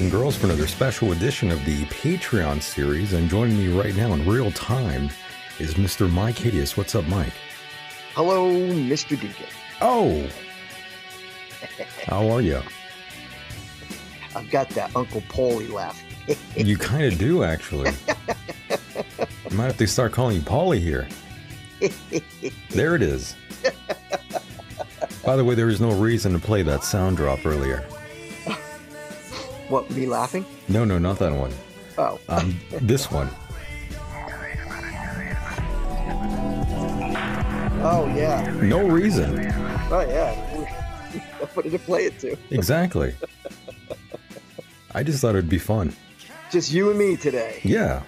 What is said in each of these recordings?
Boys and girls, for another special edition of the Patreon series. And joining me right now in real time is Mr. Myke Hideous. What's up, Mike? Hello, Mr. Decon. Oh! How are you? I've got that Uncle Paulie laugh. You kind of do, actually. I might have to start calling you Paulie here. There it is. By the way, there was no reason to play that sound drop earlier. What, me laughing? No, no, not that one. Oh. Um, this one. Oh, yeah. No reason. Oh, yeah. Did you play it to? Exactly. I just thought it'd be fun. Just you and me today. Yeah.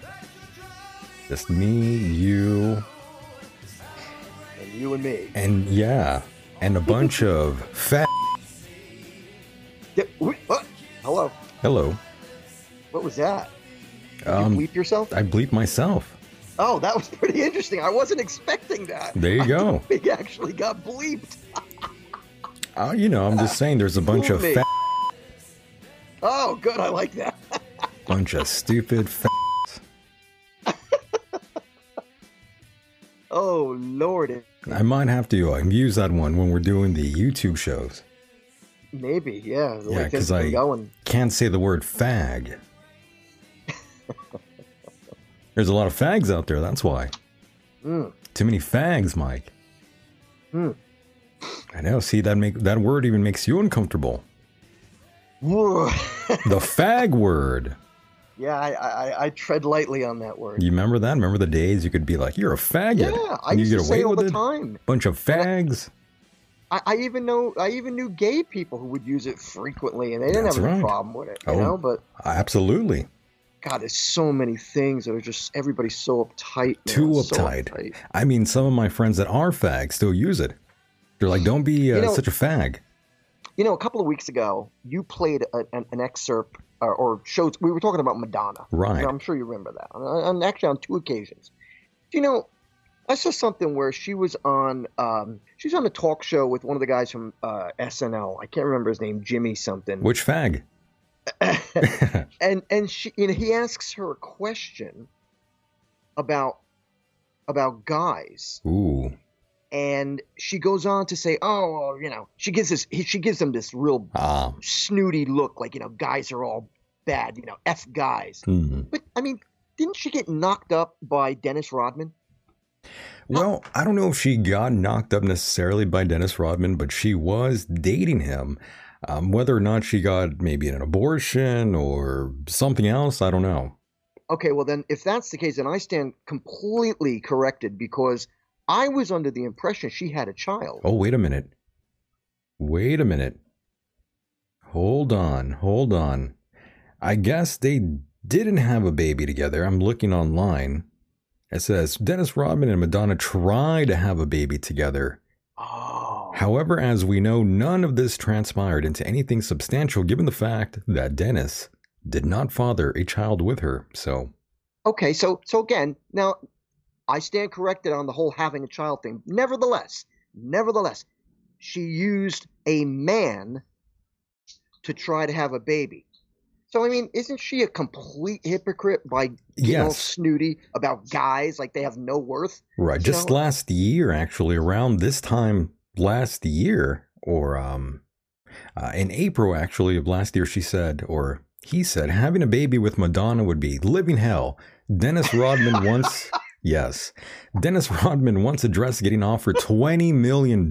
Just me, you, And you and me. and yeah, and a bunch of fat. Hello. What was that? Did Um, you bleep yourself? I bleep myself. Oh, that was pretty interesting. I wasn't expecting that. There you go. We actually got bleeped. Uh, you know, I'm just saying there's a bunch of fat, Oh, good. I like that. bunch of stupid fat. Oh, Lord. I might have to uh, use that one when we're doing the YouTube shows. Maybe, yeah. The Yeah, because I- going. Can't say the word fag. There's a lot of fags out there, that's why. Mm. Too many fags, Mike. Hmm. I know. See that make that word even makes you uncomfortable. The fag word. yeah, I, I, I tread lightly on that word. You remember that? Remember the days you could be like, "You're a faggot," Yeah, I used get to say all with the it. time. Bunch of fags. I, I even know I even knew gay people who would use it frequently, and they didn't That's have right. problem with it. You Oh. know, but Absolutely. God, there's so many things that are just everybody's so uptight. now, Too so uptight. uptight. I mean, some of my friends that are fags still use it. They're like, "Don't be uh, You know- such a fag." You know, a couple of weeks ago, you played a, an, an excerpt uh, or showed. We were talking about Madonna. Right. I'm sure you remember that. And actually, on two occasions. You know? I saw something where she was on. Um, she was on a talk show with one of the guys from uh, SNL. I can't remember his name, Jimmy something. Which fag? and and she you know he asks her a question about about guys Ooh. and she goes on to say oh you know she gives this he, she gives him this real Ah. snooty look like you know guys are all bad you know f guys hmm. but i mean didn't she get knocked up by dennis rodman Well, I don't know if she got knocked up necessarily by Dennis Rodman, but she was dating him. Um, whether or not she got maybe an abortion or something else, I don't know. okay well then if that's the case then i stand completely corrected because i was under the impression she had a child Oh, wait a minute. Wait a minute. Hold on, hold on. I guess they didn't have a baby together. I'm looking online. It says Dennis Rodman and Madonna tried to have a baby together. oh However, as we know, none of this transpired into anything substantial given the fact that Dennis did not father a child with her. So, Okay, so so again, now I stand corrected on the whole having a child thing. Nevertheless, nevertheless, she used a man to try to have a baby. So I mean, isn't she a complete hypocrite by getting all snooty about guys like they have no worth? right. Just know- last year, actually, around this time last year, or um, uh, in April, actually, of last year, she said, or he said, having a baby with Madonna would be living hell. Dennis Rodman once, yes, Dennis Rodman once addressed getting offered $20 million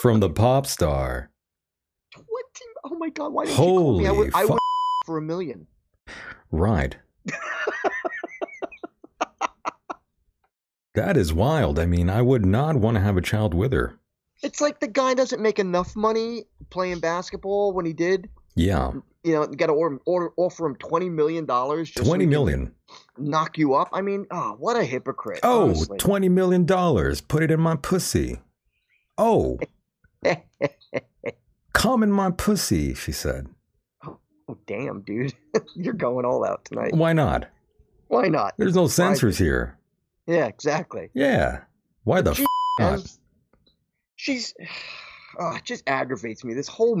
from the pop star. Twenty? Oh my God! Why didn't you call me? I Holy I for a million. Right. that is wild. I mean, I would not want to have a child with her. It's like the guy doesn't make enough money playing basketball when he did. Yeah, You know, got to order, order, offer him twenty million dollars. twenty million. knock you up. I mean, oh, what a hypocrite. Oh, honestly. $20 million. Put it in my pussy. Oh, come in my pussy, she said. Oh, damn, dude. You're going all out tonight. Why not? Why not? There's no censors here. Yeah, exactly. Yeah. Why the Gee, f not? She's, oh, it just aggravates me. This whole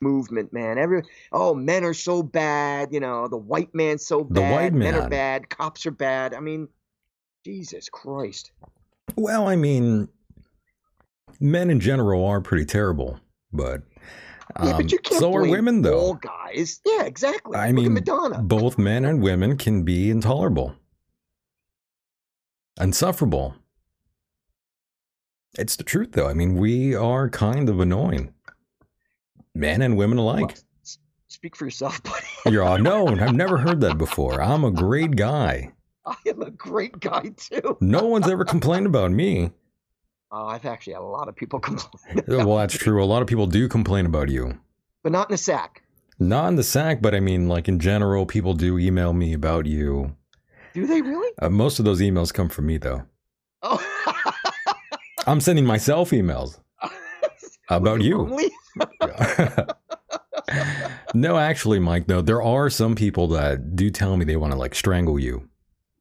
movement, man. Every oh, men are so bad. You know, the white man's so bad. The white Men are bad. Cops are bad. I mean, Jesus Christ. Well, I mean, men in general are pretty terrible, but, Yeah, um, but you can't so are women, though. All guys. Yeah, exactly. I Look mean, at Madonna. both men and women can be intolerable, insufferable. It's the truth, though. I mean, we are kind of annoying, men and women alike. Well, speak for yourself, buddy. You're all, no, I've never heard that before. I'm a great guy. I am a great guy too. No one's ever complained about me. Oh, I've actually had a lot of people complain, Well, that's true. A lot of people do complain about you. but not in a sack. Not in the sack, but I mean, like in general, people do email me about you. Do they really? Uh, most of those emails come from me, though. Oh. I'm sending myself emails about you. No, actually, Mike, though, there are some people that do tell me they want to like strangle you.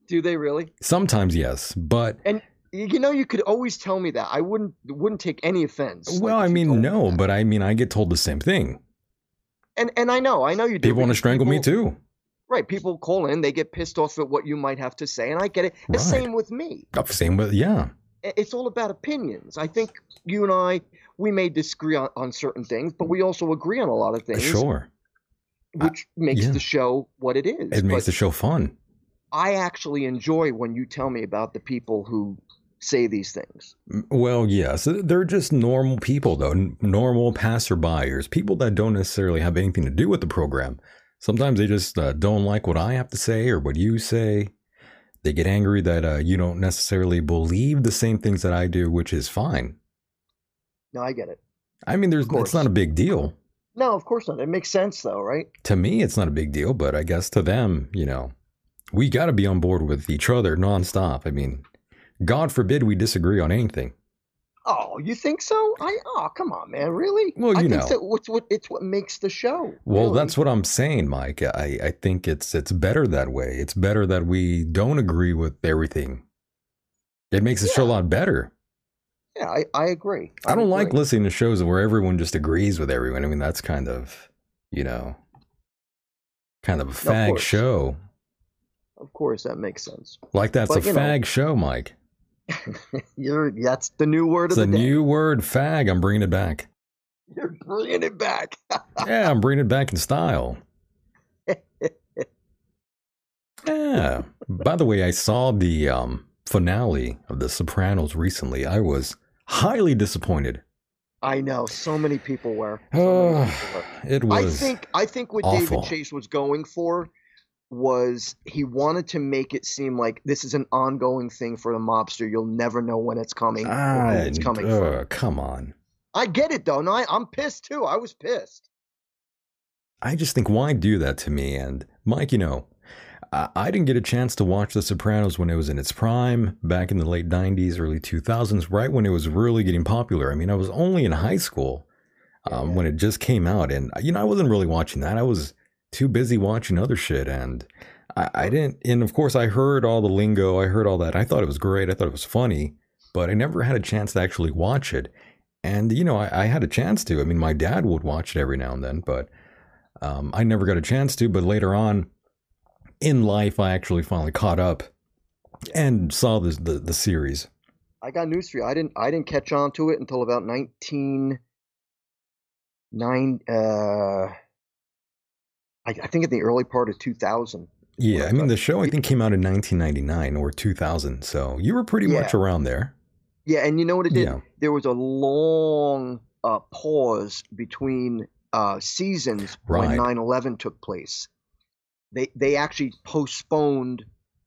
Do they really? Sometimes, yes, but and You know, you could always tell me that. I wouldn't wouldn't take any offense. like, well, I mean, told me no, but I mean, I get told the same thing. and and I know, I know you do. People want to strangle me too. Right, people call in, they get pissed off at what you might have to say, and I get it. The Right. same with me. Same with yeah, It's all about opinions. I think you and I, we may disagree on, on certain things, but we also agree on a lot of things, sure. which makes yeah. the show what it is. It makes But the show fun. I actually enjoy when you tell me about the people who say these things. Well, yes, they're just normal people, though. Normal passerbyers, people that don't necessarily have anything to do with the program. Sometimes they just uh, don't like what I have to say or what you say. They get angry that uh, you don't necessarily believe the same things that I do, which is fine. No, I get it. I mean, there's it's not a big deal. No, of course not. It makes sense, though, right? To me, it's not a big deal, but I guess to them, you know, we got to be on board with each other nonstop. I mean, God forbid we disagree on anything. Oh, you think so? I oh, come on, man, really? Well, you think know. what's what it's what makes the show. Well, really. that's what I'm saying, Mike. I, I think it's it's better that way. It's better that we don't agree with everything. It makes the show a lot better. Yeah, I, I agree. I don't like listening to shows where everyone just agrees with everyone. I mean, that's kind of, you know, kind of a fag course. show. Of course, that makes sense. Like that's But, a you know. fag show, Mike. You're that's the new word It's of a the day. new word, fag. I'm bringing it back. You're bringing it back. Yeah, I'm bringing it back in style. Yeah. By the way, I saw the um, finale of The Sopranos recently. I was highly disappointed. I know so many people were. So many people were. it was. I think I think what awful. David Chase was going for was he wanted to make it seem like this is an ongoing thing for the mobster. You'll never know when it's coming who it's coming uh, come on. I get it though. No, I, I'm pissed too. I was pissed. I just think, why do that to me? And Mike, you know, I, didn't get a chance to watch The Sopranos when it was in its prime back in the late 90s, early 2000s, right when it was really getting popular. I mean, I was only in high school um, Yeah. when it just came out. And, you know, I wasn't really watching that. I was too busy watching other shit. And I, I didn't, and of course, I heard all the lingo, I heard all that. I thought it was great. I thought it was funny, but I never had a chance to actually watch it. And, you know, I, I had a chance to. I mean, my dad would watch it every now and then, but um, I never got a chance to. But later on in life, I actually finally caught up and saw the, the, the series. I got news for you. I didn't I didn't catch on to it until about nineteen nine uh I, I think in the early part of two thousand. Yeah, I mean, the show I think came out in 1999 or 2000. So you were pretty much around there. Yeah, and you know what it did? Yeah. There was a long uh, pause between uh, seasons Right. when 9/11 took place. They they actually postponed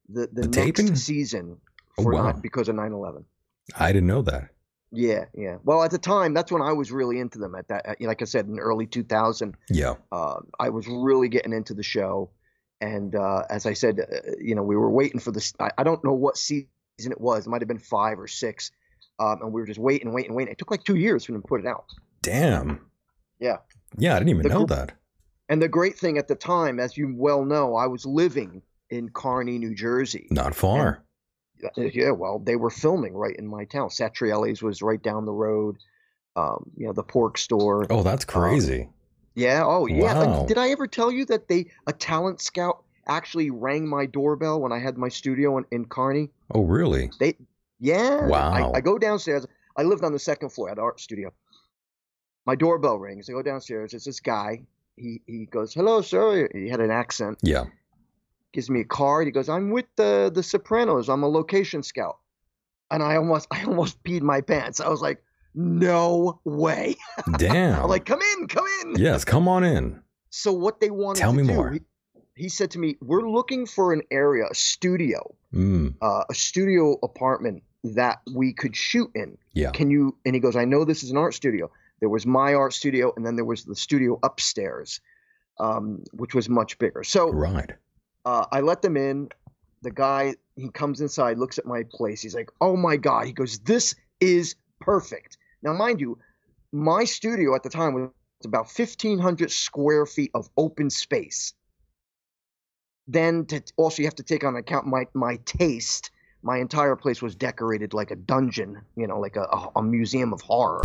the the, The next taping? season Oh, for wow. ni- because of 9/11. I didn't know that. Yeah, yeah. Well, at the time, that's when I was really into them. At that, like I said, in early 2000, Yeah. uh, I was really getting into the show. And uh, as I said, uh, you know, we were waiting for this. I, I don't know what season it was. It might have been five or six. Um, and we were just waiting, waiting, waiting. It took like two years for them to put it out. Damn. Yeah. Yeah, I didn't even The know gr- that. And the great thing at the time, as you well know, I was living in Kearny, New Jersey. Not far. Uh, Yeah, well, they were filming right in my town. Satriale's was right down the road. Um, you know, the pork store. Oh, that's crazy. Yeah. Oh, yeah. And Wow. Did I ever tell you that they a talent scout actually rang my doorbell when I had my studio in, in Kearny? oh, really? They. Yeah. Wow. I, I go downstairs. I lived on the second floor at art studio. My doorbell rings. I go downstairs. It's this guy. He he goes, "Hello, sir." He had an accent. Yeah. Gives me a card. He goes, "I'm with the the Sopranos. I'm a location scout." And I almost I almost peed my pants. I was like, "No way!" Damn. I'm like, "Come in, come in." yes, come on in. So what they wanted Tell to me do, more. He, he said to me, "We're looking for an area, a studio, Mm, uh, a studio apartment that we could shoot in. yeah. Can you?" And he goes, "I know this is an art studio. There was my art studio, and then there was the studio upstairs, um, which was much bigger. So Right. uh, I let them in. The guy he comes inside, looks at my place. He's like, "Oh my god!" He goes, "This is perfect." Now, mind you, my studio at the time was about fifteen hundred square feet of open space. Then to, also you have to take on account my my taste. My entire place was decorated like a dungeon, you know, like a, a, a museum of horror.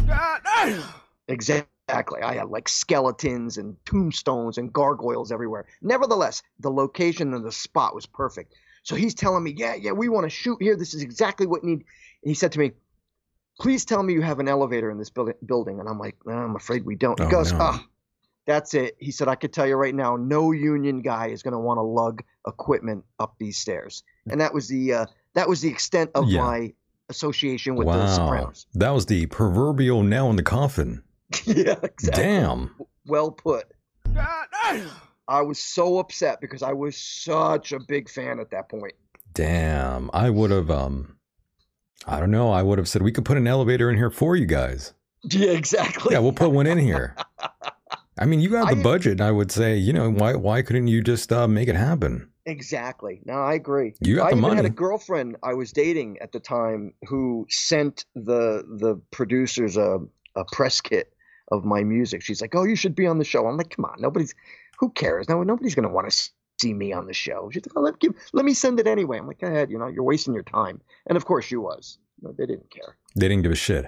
Exactly. I had like skeletons and tombstones and gargoyles everywhere. Nevertheless, the location and the spot was perfect. So he's telling me, yeah, yeah, we want to shoot here. This is exactly what you need. And he said to me, please tell me you have an elevator in this building. And I'm like, "No, I'm afraid we don't. He Oh, goes, no. ah, that's it. He said, I could tell you right now, no union guy is going to want to lug equipment up these stairs. And that was the uh, that was the extent of Yeah. my association with the wow. Sopranos. That was the proverbial nail in the coffin. yeah, exactly. Damn. Well put. I was so upset because I was such a big fan at that point. Damn. I would have um I don't know. I would have said we could put an elevator in here for you guys. Yeah, exactly. Yeah, we'll put one in here. I mean, you got the I- budget. I would say, you know, why why couldn't you just uh, make it happen? Exactly. No, I agree. You got I the even had a girlfriend I was dating at the time who sent the the producers a, a press kit of my music. She's like, "Oh, you should be on the show." I'm like, "Come on, nobody's who cares? No, nobody's gonna want to see me on the show." She's like, oh, let, give, "Let me send it anyway." I'm like, "Go ahead. You know, you're wasting your time." And of course, she was. No, they didn't care. They didn't give a shit.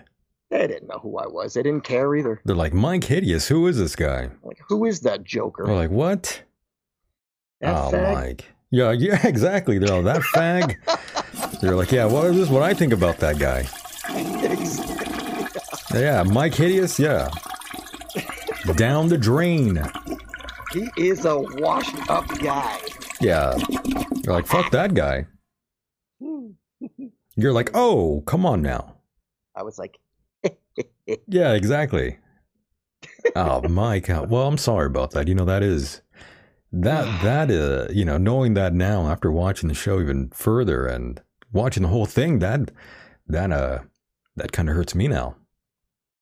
They didn't know who I was. They didn't care either. They're like, Myke Hideous, who is this guy? Like, who is that Joker? They're like, what? That oh, fag? Mike. Yeah, yeah, exactly. They're all that fag. They're like, yeah, what is this? What I think about that guy? Yeah, Myke Hideous. Yeah, down the drain. he is a washed up guy. Yeah, you're like, fuck that guy. You're like, oh, come on now. I was like, Yeah, exactly. Oh, my god. Well, I'm sorry about that. You know, that is that that uh, you know, knowing that now after watching the show even further and watching the whole thing, that that uh that kind of hurts me now.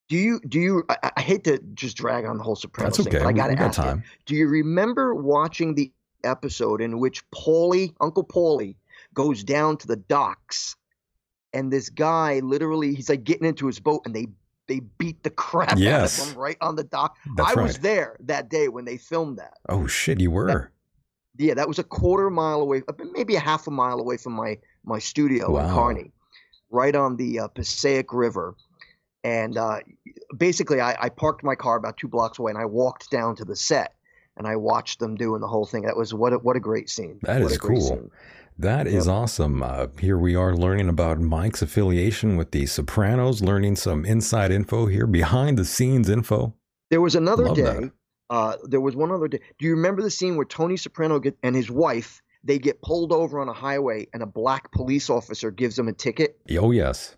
Do you do you? I, I hate to just drag on the whole Sopranos That's thing, okay. but I We- got we to got ask you, time. Do you remember watching the episode in which Paulie, Uncle Paulie, goes down to the docks, and this guy literally he's like getting into his boat, and they they beat the crap Yes. out of him right on the dock. That's I right. was there that day when they filmed that. Oh shit, you were. Yeah, that was a quarter mile away, uh, maybe a half a mile away from my my studio in Wow. Kearny, right on the uh, Passaic River. And uh, basically, I, I parked my car about two blocks away, and I walked down to the set, and I watched them doing the whole thing. That was what a, what a great scene. That What is cool. scene. That is awesome. Uh, here we are learning about Mike's affiliation with the Sopranos, learning some inside info here, behind the scenes info. There was another Love day. Uh, there was one other day. Do you remember the scene where Tony Soprano get, and his wife they get pulled over on a highway, and a black police officer gives them a ticket? Oh yes.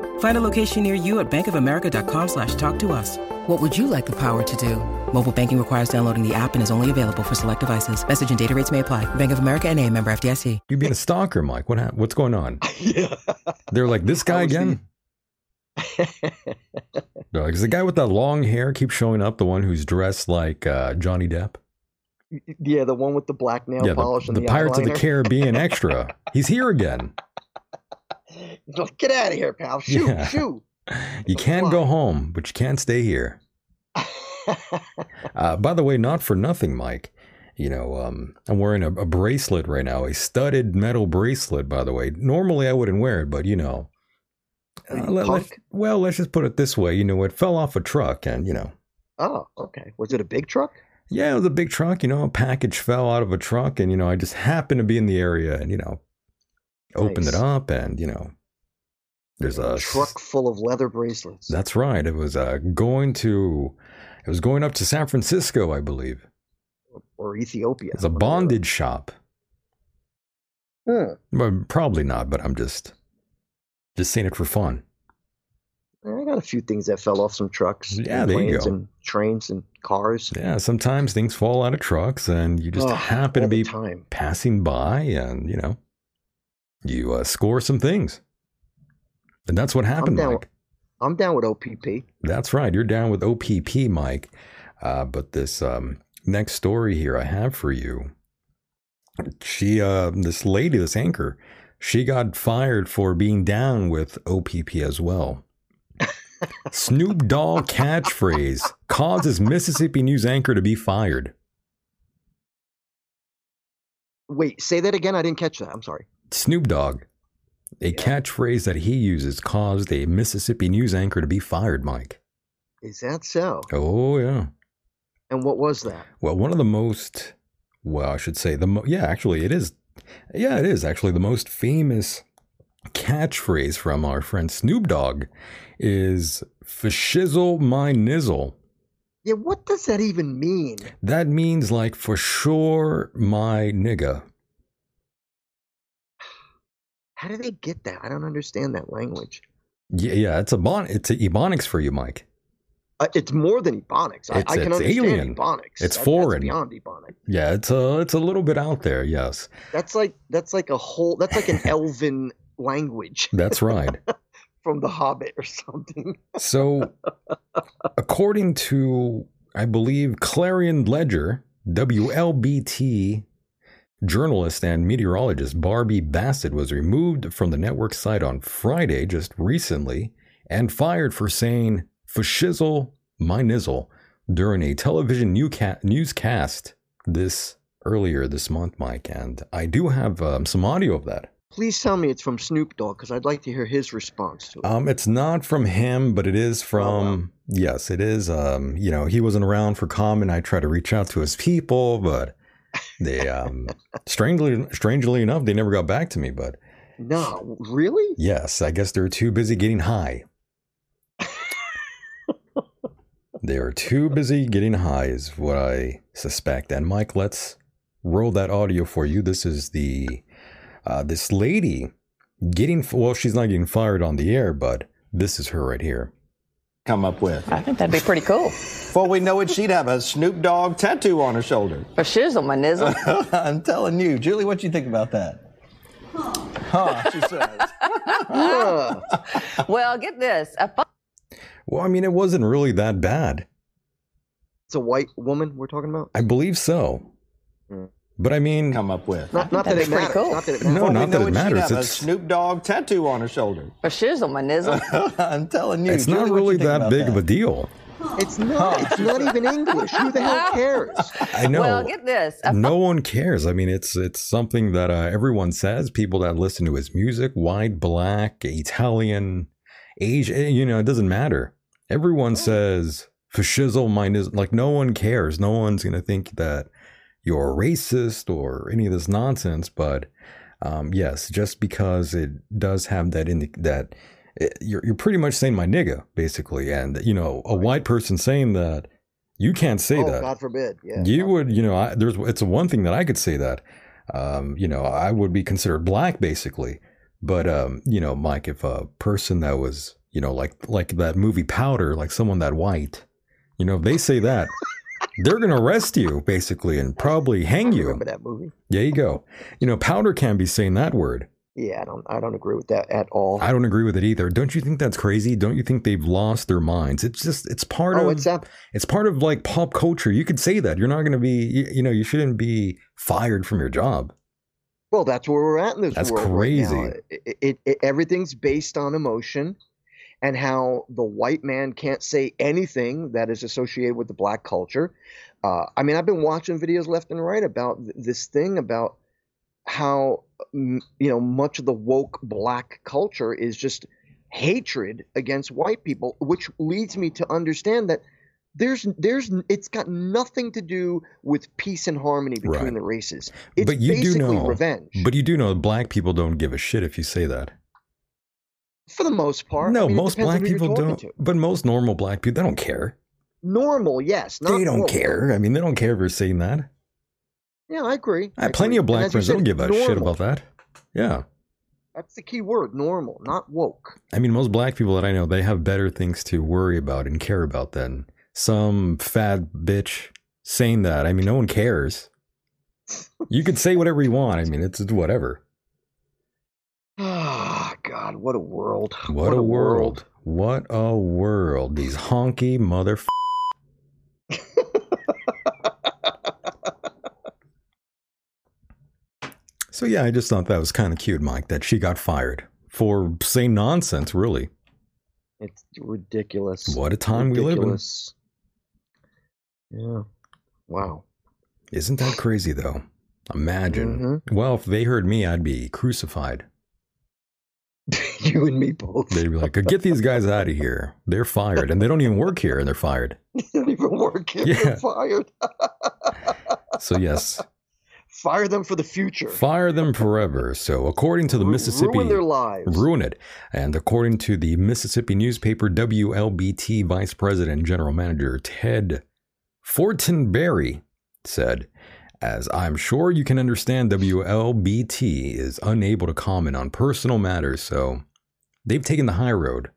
Find a location near you at bankofamerica.com slash talk to us. What would you like the power to do? Mobile banking requires downloading the app and is only available for select devices. Message and data rates may apply. Bank of America and a member FDIC. You're being a stalker, Mike? What hap- what's going on? yeah. They're like this guy again. They're like, is the guy with the long hair keep showing up? The one who's dressed like uh, Johnny Depp? yeah, the one with the black nail yeah, polish the, and the the, Pirates of the. Caribbean extra. He's here again. Like, Get out of here, pal. Shoo, Yeah. shoo. You can go home, but you can't stay here. Uh, by the way, not for nothing, Mike. You know, um, I'm wearing a, a bracelet right now, a studded metal bracelet. By the way, normally I wouldn't wear it, but you know, uh, let- let's- well, let's just put it this way. You know, it fell off a truck, and you know, oh, okay. Was it a big truck? yeah, it was a big truck. You know, a package fell out of a truck, and you know, I just happened to be in the area, and you know, opened it up, and you know, there's a s- truck full of leather bracelets. That's right. It was uh, going to, it was going up to San Francisco, I believe. or Ethiopia. It's a bondage shop. other. Well, probably not, but I'm just, just saying it for fun. Hmm. I got a few things that fell off some trucks. Yeah, and there you go. And trains and cars. Yeah, sometimes things fall out of trucks, and you just Ugh, happen to be time. passing by, and you know, you uh, score some things, and that's what happened, down- Mike. I'm down with OPP. That's right. You're down with OPP, Mike. Uh, but this um, next story here I have for you. She, uh, this lady, this anchor, she got fired for being down with OPP as well. Snoop Dogg catchphrase causes Mississippi News anchor to be fired. Wait, say that again. I didn't catch that. I'm sorry. Snoop Dogg, a catchphrase that he uses, caused a Mississippi News anchor to be fired, Mike. Is that so? Oh, yeah. And what was that? Well, one of the most, well, I should say the mo- yeah, actually it is, yeah, it is actually the most famous catchphrase from our friend Snoop Dogg is "fashizzle my nizzle." Yeah, what does that even mean? That means like for sure my nigga. How do they get that? I don't understand that language. Yeah, yeah, it's a bon, it's a ebonics for you, Mike. Uh, it's more than Ebonics. I, It's- I can it's understand alien. Ebonics. It's That- foreign. Beyond Ebonics. Yeah, it's a it's a little bit out there. Yes, That's like that's like a whole. That's like an Elven language that's right. from The Hobbit or something. So, according to, I believe, Clarion Ledger, WLBT journalist and meteorologist Barbie Bassett was removed from the network site on Friday, just recently, and fired for saying "fashizzle my nizzle" during a television newscast this earlier this month, Mike. And I do have um, some audio of that. Please tell me it's from Snoop Dogg because I'd like to hear his response to it. Um, it's not from him, but it is from. Oh, wow. Yes, it is. Um, you know, he wasn't around for comment. I tried to reach out to his people, but they, um, strangely, strangely enough, they never got back to me. But no, really? yes, I guess they're too busy getting high. they are too busy getting high, is what I suspect. And Mike, let's roll that audio for you. This is the uh, this lady getting well. She's not getting fired on the air, but this is her right here. Come up with. I think that'd be pretty cool. Before we know it, she'd have a Snoop Dogg tattoo on her shoulder. A shizzle, my nizzle. I'm telling you. Julie, what do you think about that? Huh, she says. Well, get this. A fu- Well, I mean, it wasn't really that bad. it's a white woman we're talking about. I believe so. Hmm. But I mean, Come up with. Not, not that That'd it matters. cool. Not that it No, matters. not that it it, matters. She'd a Snoop Dogg tattoo on her shoulder. for shizzle, my nizzle. I'm telling you. it's Julie, not really that about big of a deal. It's not. It's not even English. Who the hell cares? I know. Well, get this. No one cares. I mean, it's it's something that uh, everyone says. People that listen to his music, white, black, Italian, Asian, you know, it doesn't matter. Everyone says fascism, mine is like no one cares. No one's gonna think that you're racist or any of this nonsense. But um, yes, just because it does have that in the, that it, you're you're pretty much saying my nigga basically, and you know, a white person saying that. You can't say oh, that. God forbid. Yeah. you would, you know, I, there's it's one thing that I could say that, um, you know, I would be considered black basically, but um, you know, Mike, if a person that was, you know, like like that movie Powder, like someone that white, you know, if they say that, they're gonna arrest you basically and probably hang you. remember that movie. There you go. You know, Powder can't be saying that word. Yeah, I don't. I don't agree with that at all. I don't agree with it either. Don't you think that's crazy? Don't you think they've lost their minds? It's just it's part oh, of it's that. it's part of like pop culture. You could say that. You're not going to be you, you know, you shouldn't be fired from your job. Well, that's where we're at in this That's world right now. crazy. It, it, it, everything's based on emotion, and how the white man can't say anything that is associated with the black culture. Uh, I mean, I've been watching videos left and right about th- this thing about how you know much of the woke black culture is just hatred against white people, which leads me to understand that there's there's it's got nothing to do with peace and harmony between Right. the races. It's but you do know revenge. But you do know black people don't give a shit if you say that. For the most part. no, I mean, most black people don't. to. But most normal black people they don't care. Normal, yes. Not they don't woke. care. I mean, they don't care if you're saying that. Yeah, I agree. I have plenty agree. of black friends. Said, don't give a shit about that. Yeah. That's the key word, normal, not woke. I mean, most black people that I know, they have better things to worry about and care about than some fat bitch saying that. I mean, no one cares. You could say whatever you want. I mean, it's whatever. God, what a world! What, a, world. What a world. These honky mother. so yeah, I just thought that was kind of cute, Mike, that she got fired for saying nonsense. Really, It's ridiculous. what a time we live in. Yeah. Wow. Isn't that crazy though? Imagine. Mm-hmm. Well, if they heard me, I'd be crucified. you and me both. They'd be like, "Get these guys out of here. They're fired, and they don't even work here, and they're fired." They don't even work here. Yeah. They're fired. So yes, Fire them for the future. fire them forever. So according to the Mississippi, Ruin their lives. ruin it. And according to the Mississippi newspaper WLBT Vice President and General Manager Ted Fortenberry said, as I'm sure you can understand, WLBT is unable to comment on personal matters, so they've taken the high road.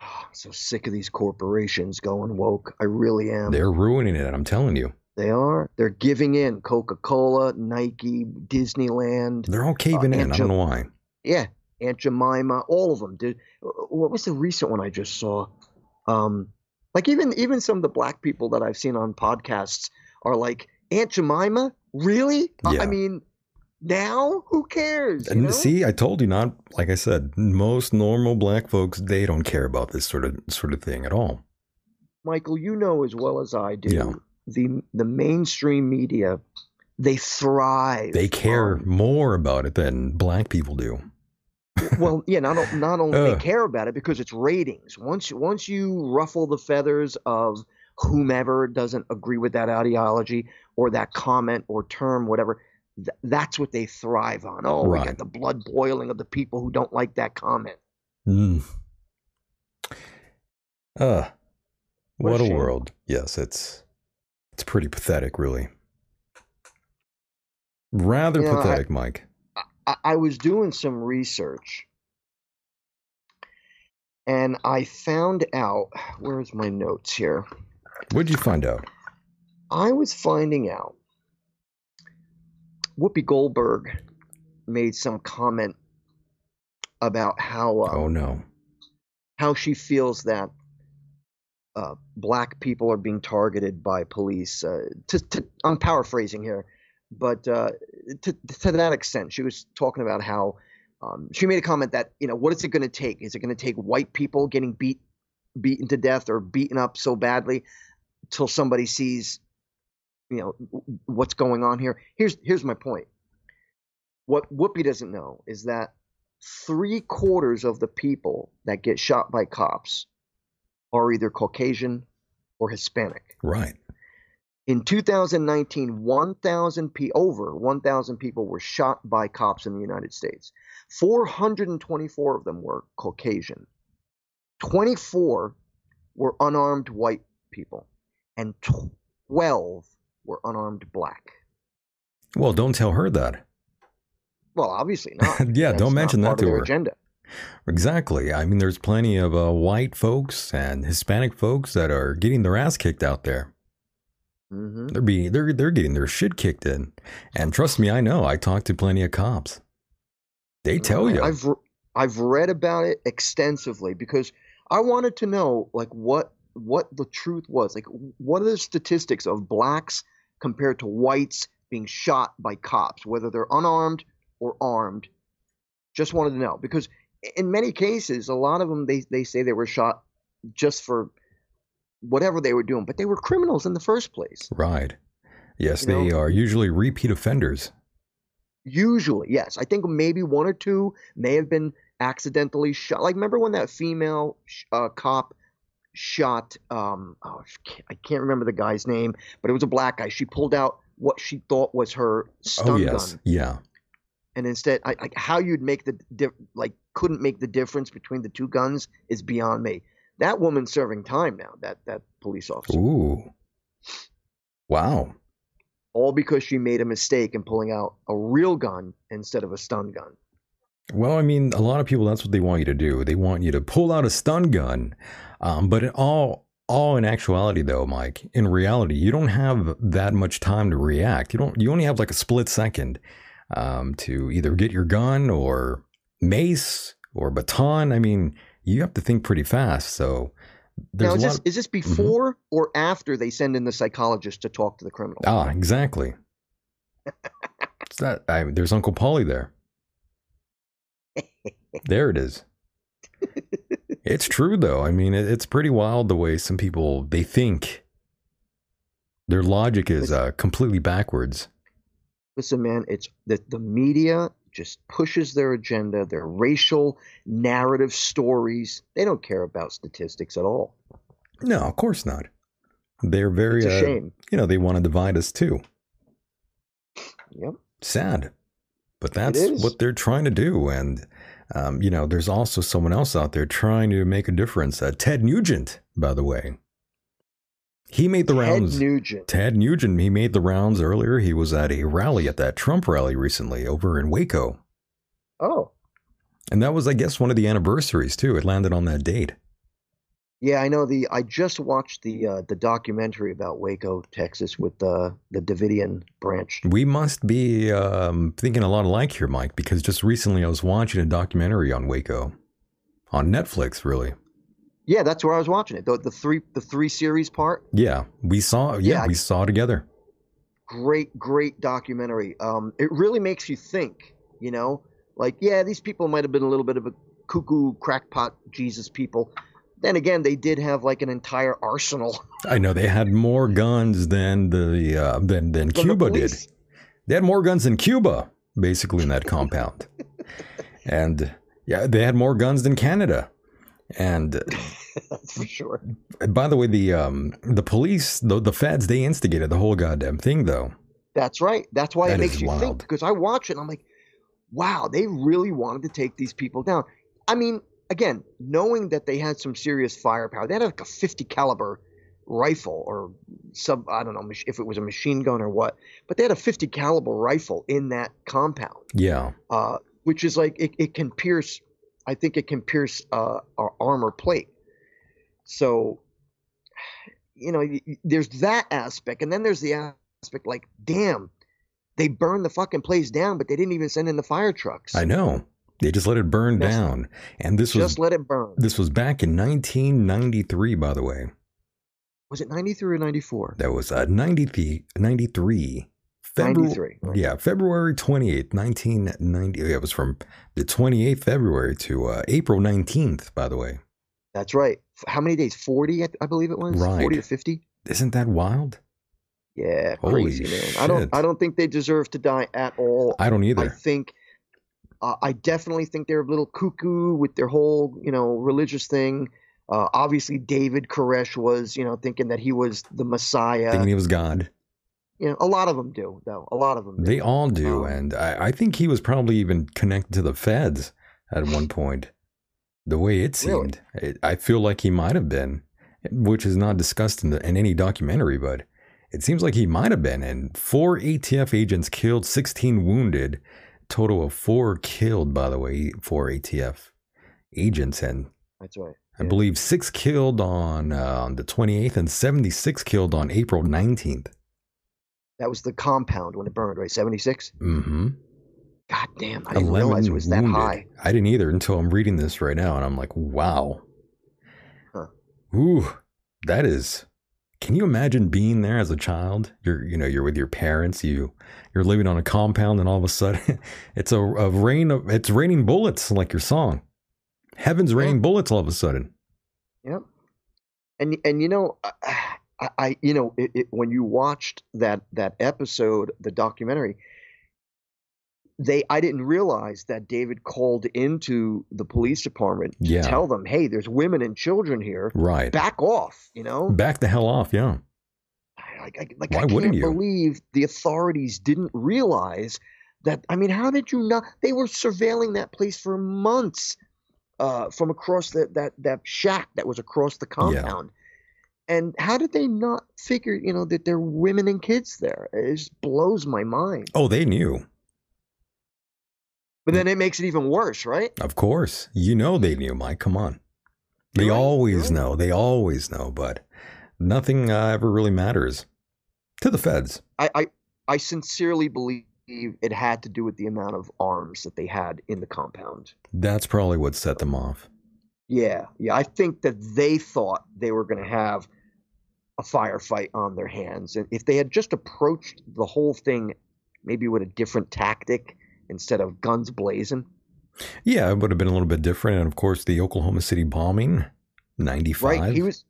I'm so sick of these corporations going woke. I really am. They're ruining it, I'm telling you. They are. They're giving in. Coca Cola, Nike, Disneyland. They're all caving Uh, in. I don't know why. Yeah, Aunt Jemima, all of them. Did what was the recent one I just saw? Um, like even even some of the black people that I've seen on podcasts are like Aunt Jemima. Really? I- Yeah. I mean, now who cares? you And know? see, I told you not. Like I said, most normal black folks they don't care about this sort of sort of thing at all. Michael, you know as well as I do. Yeah. The the mainstream media, they thrive. They care on- more about it than black people do. well, yeah, not not only Ugh. they care about it because it's ratings. Once once you ruffle the feathers of whomever doesn't agree with that ideology or that comment or term, whatever, th- that's what they thrive on. Oh, we Right. got the blood boiling of the people who don't like that comment. Mm. Uh, What a what a shame. world. Yes, it's it's pretty pathetic, really. Rather You know, I- pathetic, Mike. I, I was doing some research and I found out where's my notes here? What'd you find out? I was finding out Whoopi Goldberg made some comment about how uh, Oh no. how she feels that uh, black people are being targeted by police. Uh, to, to, I'm paraphrasing here, but uh, to, to that extent, she was talking about how um, she made a comment that you know what is it going to take? Is it going to take white people getting beat beaten to death or beaten up so badly till somebody sees you know what's going on here? Here's here's my point. What Whoopi doesn't know is that three quarters of the people that get shot by cops are either Caucasian or Hispanic. Right. In 2019, 1,000 pe- over 1,000 people were shot by cops in the United States. 424 of them were Caucasian. 24 were unarmed white people. and 12 were unarmed black. Well, don't tell her that. Well, obviously not. Yeah, That's don't mention that to her. Agenda. Exactly. I mean, there's plenty of uh, white folks and Hispanic folks that are getting their ass kicked out there. hmm They're being they're they're getting their shit kicked in, and trust me, I know. I talked to plenty of cops. They tell you. I've I've read about it extensively because I wanted to know like what what the truth was. Like what are the statistics of blacks compared to whites being shot by cops, whether they're unarmed or armed. Just wanted to know because in many cases, a lot of them they they say they were shot just for whatever they were doing, but they were criminals in the first place. right. Yes, You they know? are usually repeat offenders. Usually, yes. I think maybe one or two may have been accidentally shot. Like, remember when that female sh- uh, cop shot? Um, oh, I can't- I can't remember the guy's name, but it was a black guy. She pulled out what she thought was her stun oh yes, gun, yeah. and instead, I, I, how you'd make the di- like couldn't make the difference between the two guns is beyond me. That woman's serving time now. That that police officer, Ooh. Wow. all because she made a mistake in pulling out a real gun instead of a stun gun. Well, I mean, a lot of people that's what they want you to do. They want you to pull out a stun gun. Um, but in all all in actuality though, Mike, in reality, you don't have that much time to react. You don't you only have like a split second um, to either get your gun or mace or baton. I mean, you have to think pretty fast. So there's now, a is lot this, of- Mm-hmm. is this before or after they send in the psychologist to talk to the criminal? Ah, exactly. That I, there's Uncle Paulie there. There it is. It's true though. I mean, it, it's pretty wild the way some people they think their logic is uh, completely backwards. Listen, man, it's that the media just pushes their agenda, their racial narrative stories. They don't care about statistics at all. No, of course not. They're very, It's a uh, shame. you know, they want to divide us too. Yep. Sad, but that's what they're trying to do. And um, you know, there's also someone else out there trying to make a difference. Uh, Ted Nugent, by the way, he made the Ted rounds. Nugent. Ted Nugent, he made the rounds earlier. He was at a rally at that Trump rally recently over in Waco. Oh, And that was, I guess, one of the anniversaries too. It landed on that date. Yeah, I know. The I just watched the uh, the documentary about Waco, Texas, with the the Davidian branch. We must be um, thinking a lot alike here, Mike, because just recently I was watching a documentary on Waco on Netflix, really. Yeah, that's where I was watching it. The, the three the three series part. Yeah, we saw. Yeah, Yeah, we saw together. great great documentary um it really makes you think you know like yeah these people might have been a little bit of a cuckoo crackpot jesus people then again they did have like an entire arsenal I know they had more guns than the uh, than than from the Cuba did. They had more guns than Cuba, basically, in that compound. and yeah, they had more guns than Canada. And that's for sure by the way, the um the police, the the feds, they instigated the whole goddamn thing, though. that's right that's why That it makes you think because i watch it and i'm like wow they really wanted to take these people down i mean again knowing that they had some serious firepower they had like a 50 caliber rifle or sub i don't know if it was a machine gun or what but they had a 50 caliber rifle in that compound. Yeah, uh, which is like it, it can pierce i think it can pierce uh, our armor plate. So you know there's that aspect and then there's the aspect like damn they burned the fucking place down but they didn't even send in the fire trucks. I know. They just let it burn Yes. down, and this was just let it burn this was back in 1993, by the way. was it 93 or 94 That was uh, 90, 93. Febru- 93 right. Yeah, February 28th, 1990. Yeah, it was from the 28th February to uh, April 19th, by the way. that's right how many days 40 I, I believe it was Right. 40 or 50 Isn't that wild? yeah Holy crazy man i don't i don't think they deserve to die at all I don't either. I think uh, I definitely think they're a little cuckoo with their whole, you know, religious thing. Uh, obviously, David Koresh was, you know, thinking that he was the Messiah. Thinking he was God. you know, a lot of them do, though. A lot of them. Do. They all do. Um, and I, I think he was probably even connected to the feds at one point. The way it Really? seemed. It, I feel like he might have been. which is not discussed in, the, in any documentary, but it seems like he might have been. And four ATF agents killed, 16 wounded. Total of four killed, by the way, four ATF agents. And That's right. I Yeah. believe six killed on, uh, on the 28th and 76 killed on April 19th. That was the compound when it burned, right? 76? Mm-hmm. God damn, I didn't realize it was that high. I didn't either until I'm reading this right now, and I'm like, wow. Huh. Ooh, that is. Can you imagine being there as a child? You're, you know, you're with your parents. You, you're living on a compound, and all of a sudden, it's a, a rain of, it's raining bullets, like your song. Heaven's raining bullets all of a sudden. Yep. And and you know, I, I, I you know, it, it, when you watched that that episode, the documentary, they I didn't realize that David called into the police department to Yeah. tell them, "Hey, there's women and children here. Right. Back off." You know, Back the hell off, yeah. like, I, like Why I can't wouldn't you? believe the authorities didn't realize that. I mean, how did you not? They were surveilling that place for months uh, from across that that that shack that was across the compound. And how did they not figure, you know, that there were women and kids there? It just blows my mind. Oh, they knew. But then it makes it even worse, right? Of course. You know they knew, Mike. Come on. They right, always right. know. They always know, but nothing uh, ever really matters to the feds. I, I I sincerely believe it had to do with the amount of arms that they had in the compound. That's probably what set them off. Yeah, yeah. I think that they thought they were going to have a firefight on their hands, and if they had just approached the whole thing, maybe with a different tactic instead of guns blazing. Yeah, it would have been a little bit different. And of course, the Oklahoma City bombing, 95. Right? He was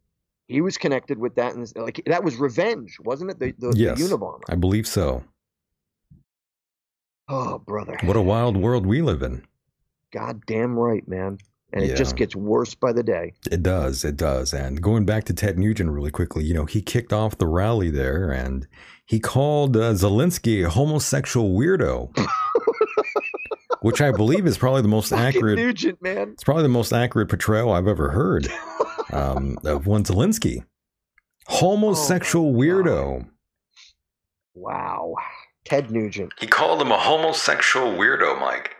he was connected with that, and like that was revenge, wasn't it? The the, Yes. the Unabomber. I believe so. Oh, brother! What a wild world we live in. Goddamn right, man. And it just gets worse by the day. It does. It does. And going back to Ted Nugent really quickly, you know, he kicked off the rally there and he called uh, Zelensky a homosexual weirdo, which I believe is probably the most Fucking accurate. Nugent, man. It's probably the most accurate portrayal I've ever heard um, of one Zelensky. Homosexual my weirdo. Wow. Ted Nugent. He called him a homosexual weirdo, Mike.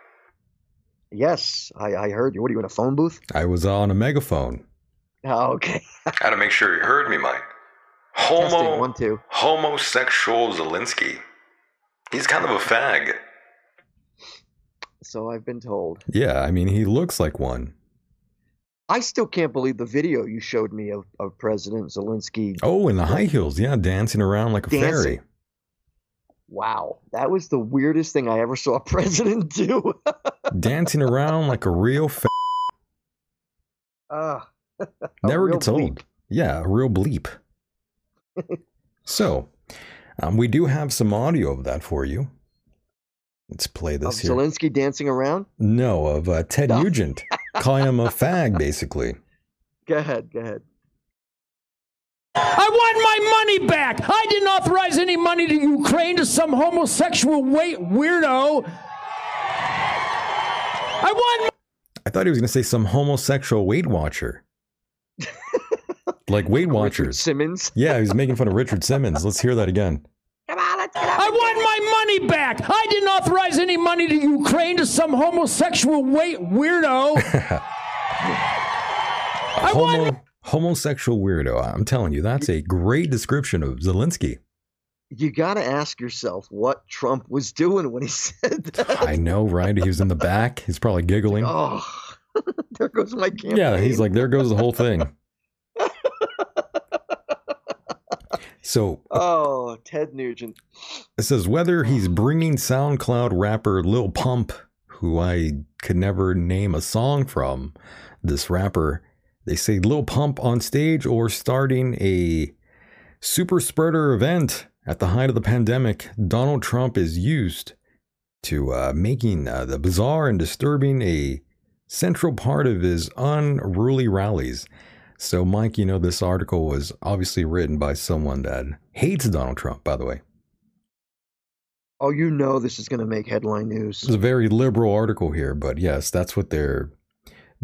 Yes, I, I heard you. What are you in a phone booth? I was on a megaphone. Oh, okay. I had to make sure he heard me, Mike. Testing one, two. homosexual Zelensky. He's kind of a fag. So I've been told. Yeah, I mean, he looks like one. I still can't believe the video you showed me of, of President Zelensky. Oh, in the high heels, yeah, dancing around like a Dancing. fairy. Wow, that was the weirdest thing I ever saw a president do. dancing around like a real fa- Ah, Never gets old. Yeah, a real bleep. so, um, we do have some audio of that for you. Let's play this of this here. Zelensky dancing around. no, of uh, Ted No. Nugent calling him a fag, basically. Go ahead, go ahead. I want my money back. I didn't authorize any money to Ukraine to some homosexual wait weirdo. I want I thought he was going to say some homosexual Weight Watcher. like Weight Richard Watchers. Simmons. Yeah, he was making fun of Richard Simmons. Let's hear that again. I money back. I didn't authorize any money to Ukraine to some homosexual wait weirdo. I want Homo, homosexual weirdo. I'm telling you, that's a great description of Zelensky. You got to ask yourself what Trump was doing when he said that. I know, right? He was in the back. He's probably giggling. Oh, there goes my campaign. Yeah, he's like, there goes the whole thing. So oh, Ted Nugent. it says whether he's bringing SoundCloud rapper Lil Pump, who I could never name a song from, this rapper, they say Lil Pump on stage or starting a super spreader event at the height of the pandemic, Donald Trump is used to uh, making uh, the bizarre and disturbing a central part of his unruly rallies. So, Mike, you know, this article was obviously written by someone that hates Donald Trump, by the way. Oh, you know this is going to make headline news. It's a very liberal article here, but yes, that's what they're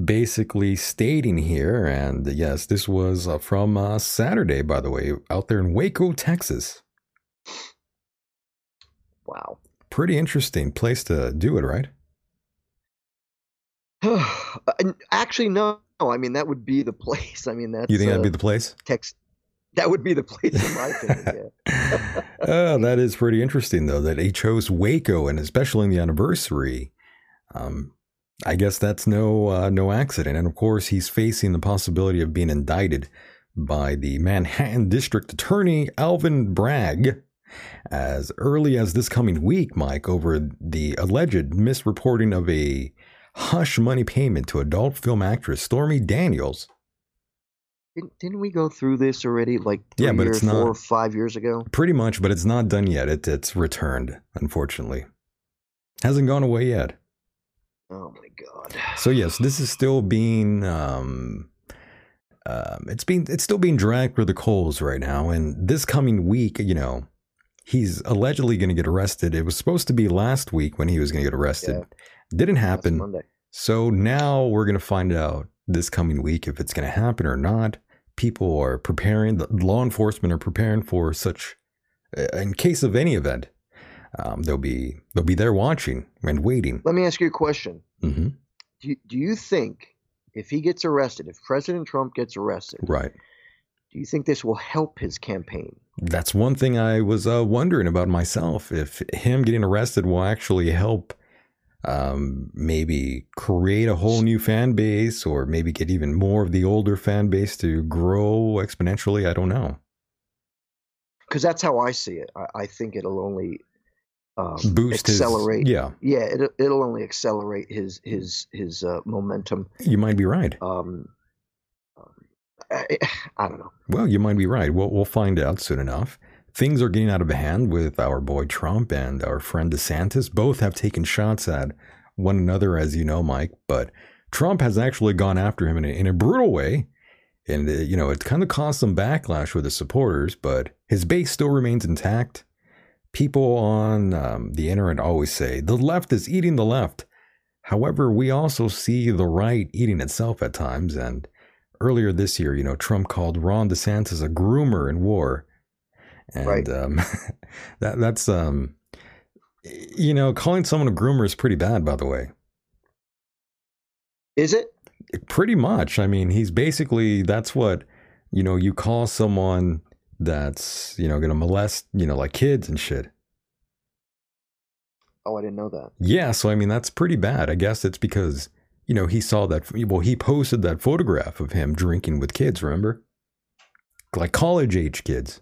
basically stating here, and yes, this was uh, from uh, Saturday, by the way, out there in Waco, Texas. Wow. Pretty interesting place to do it, right? Actually, no. I mean, that would be the place. I mean, that's You think uh, that'd be the place? Tex- That would be the place, in my opinion. Yeah. Oh, that is pretty interesting, though, that he chose Waco, and especially in the anniversary. Um, I guess that's no uh, no accident, and of course, he's facing the possibility of being indicted by the Manhattan District Attorney Alvin Bragg as early as this coming week, Mike, over the alleged misreporting of a hush money payment to adult film actress Stormy Daniels. Didn't, didn't we go through this already, like three Yeah, but years, it's not- four or five years ago? Pretty much, but it's not done yet. It, it's returned, unfortunately. Hasn't gone away yet. Oh my god. So yes, this is still being um, um, it's being it's still being dragged through the coals right now. And this coming week, you know, he's allegedly going to get arrested. It was supposed to be last week when he was going to get arrested. Didn't happen. Monday. So now we're going to find out this coming week if it's going to happen or not. People are preparing. The law enforcement are preparing for such. uh, In case of any event, um, they'll be they'll be there watching and waiting. Let me ask you a question. hmm Do you, do you think if he gets arrested, if President Trump gets arrested, Right. do you think this will help his campaign? That's one thing I was uh, wondering about myself. If him getting arrested will actually help um, maybe create a whole new fan base or maybe get even more of the older fan base to grow exponentially. I don't know. Because that's how I see it. I, I think it'll only um, Boost accelerate. his. Yeah, yeah, it'll, it'll only accelerate his his his uh, momentum. you might be right. Um, um, I, I don't know. Well, you might be right. We'll, we'll find out soon enough. Things are getting out of hand with our boy Trump and our friend DeSantis. Both have taken shots at one another, as you know, Mike. But Trump has actually gone after him in a, in a brutal way. And, uh, you know, it kind of caused some backlash with his supporters, but his base still remains intact. People on um, the internet always say the left is eating the left. However, we also see the right eating itself at times. And earlier this year, you know, Trump called Ron DeSantis a groomer in war. And Right. um, that that's um, you know, calling someone a groomer is pretty bad, by the way. Is it? Pretty much. I mean, he's basically that's what you know. You call someone that's you know going to molest you know like kids and shit. Oh, I didn't know that. Yeah, so I mean that's pretty bad. I guess it's because you know he saw that. Well, he posted that photograph of him drinking with kids. Remember, like college age kids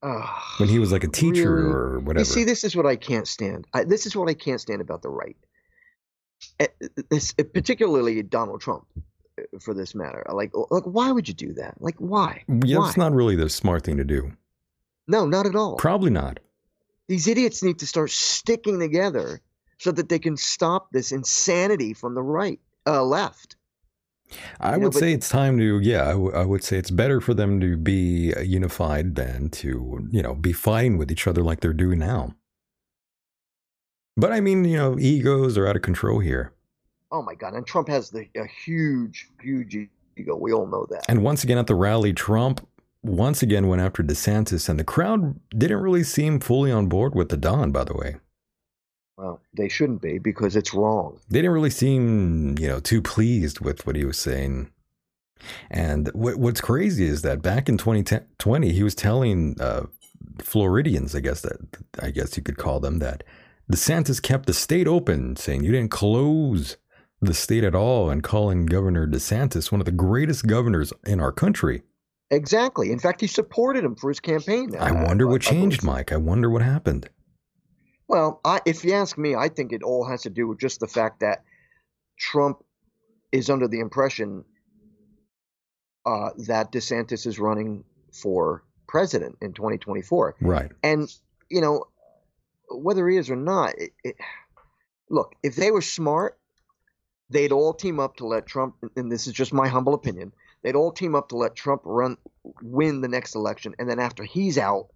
When he was like a teacher really? or whatever. You see, this is what I can't stand. I, this is what I can't stand about the right. Eh, This, particularly Donald Trump, eh, for this matter. Like, like, why would you do that? Like, why? yeah, why? that's not really the smart thing to do. No, not at all. Probably not. These idiots need to start sticking together so that they can stop this insanity from the right, uh, left. I You know, would but- say it's time to, yeah, I, w- I would say it's better for them to be uh, unified than to, you know, be fighting with each other like they're doing now. But I mean, you know, egos are out of control here. Oh my God! And Trump has the a huge, huge ego. We all know that. And once again at the rally, Trump once again went after DeSantis, and the crowd didn't really seem fully on board with the Don, by the way. Well, they shouldn't be because it's wrong. They didn't really seem, you know, too pleased with what he was saying. And what, what's crazy is that back in 2020, he was telling uh, Floridians, I guess that I guess you could call them that DeSantis kept the state open, saying you didn't close the state at all, and calling Governor DeSantis one of the greatest governors in our country. Exactly. In fact, he supported him for his campaign. I wonder what I changed, Mike. I wonder what happened. Well, I, if you ask me, I think it all has to do with just the fact that Trump is under the impression uh, that DeSantis is running for president in 2024. Right. And, you know, whether he is or not, it, it, look, if they were smart, they'd all team up to let Trump, and this is just my humble opinion, they'd all team up to let Trump run, win the next election, and then after he's out,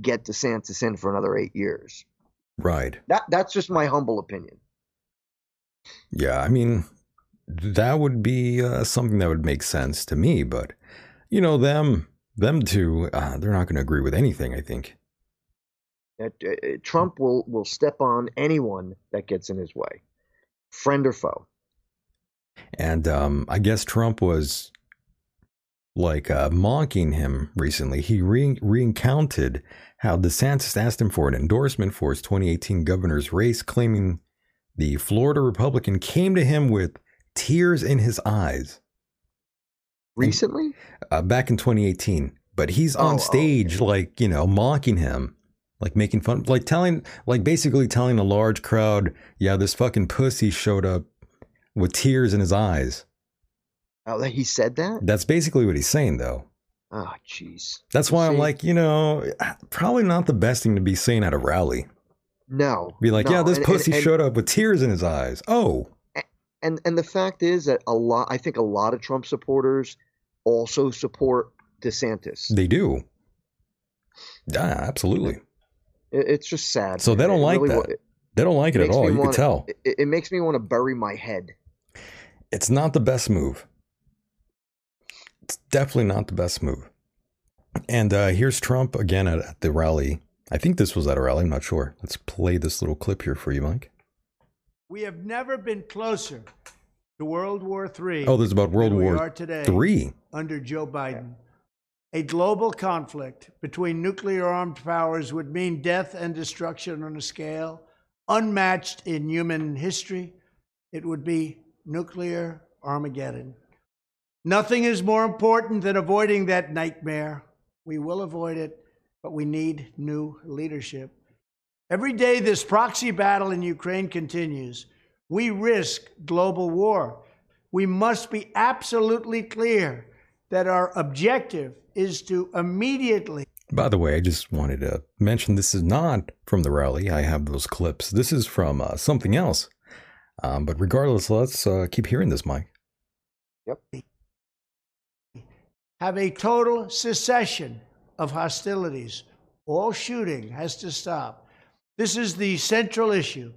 get DeSantis in for another eight years. Right. That that's just my humble opinion. Yeah, I mean, that would be uh, something that would make sense to me. But you know, them them two, uh, they're not going to agree with anything. I think. That, uh, uh, Trump will will step on anyone that gets in his way, friend or foe. And um, I guess Trump was like uh, mocking him recently. He re- recounted how DeSantis asked him for an endorsement for his 2018 governor's race, claiming the Florida Republican came to him with tears in his eyes. Recently? Uh, back in 2018. But he's on Oh, oh, stage, okay. like, you know, mocking him, like making fun, like telling, like basically telling a large crowd, yeah, this fucking pussy showed up with tears in his eyes. Oh, that he said that? That's basically what he's saying, though. Oh, jeez. That's why I'm like, you know, probably not the best thing to be saying at a rally. No. Be like, no. yeah, this and- pussy and, and, showed up with tears in his eyes. Oh, And and the fact is that a lot. I think a lot of Trump supporters also support DeSantis. they do. Yeah, absolutely. It- it's just sad. So they don't It like really that. it They don't like it at all. You can wanna- tell. It, it makes me want to bury my head. It's not the best move. It's definitely not the best move. And uh, here's Trump again at, at the rally. I think this was at a rally. I'm not sure. Let's play this little clip here for you, Mike. We have never been closer to World War III. Oh, this is about World War are today Three. under Joe Biden. A global conflict between nuclear armed powers would mean death and destruction on a scale unmatched in human history. It would be nuclear Armageddon. Nothing is more important than avoiding that nightmare. We will avoid it, but we need new leadership. Every day this proxy battle in Ukraine continues, we risk global war. We must be absolutely clear that our objective is to immediately By the way, I just wanted to mention this is not from the rally. I have those clips. This is from uh, something else. Um, but regardless, let's uh, keep hearing this, Mike. Have a total cessation of hostilities. All shooting has to stop. This is the central issue.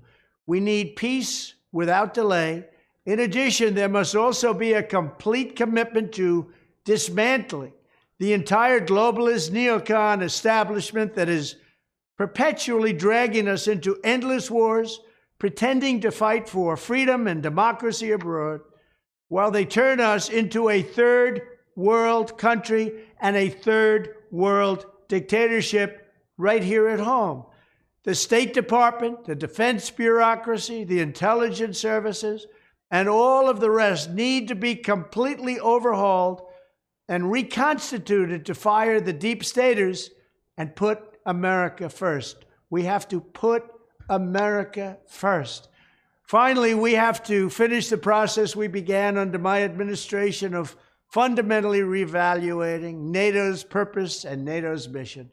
We need peace without delay. In addition, there must also be a complete commitment to dismantling the entire globalist neocon establishment that is perpetually dragging us into endless wars, pretending to fight for freedom and democracy abroad, while they turn us into a third world country and a third world dictatorship right here at home. The State Department, the defense bureaucracy, the intelligence services, and all of the rest need to be completely overhauled and reconstituted to fire the deep staters and put America first. We have to put America first. Finally, we have to finish the process we began under my administration of fundamentally reevaluating NATO's purpose and NATO's mission.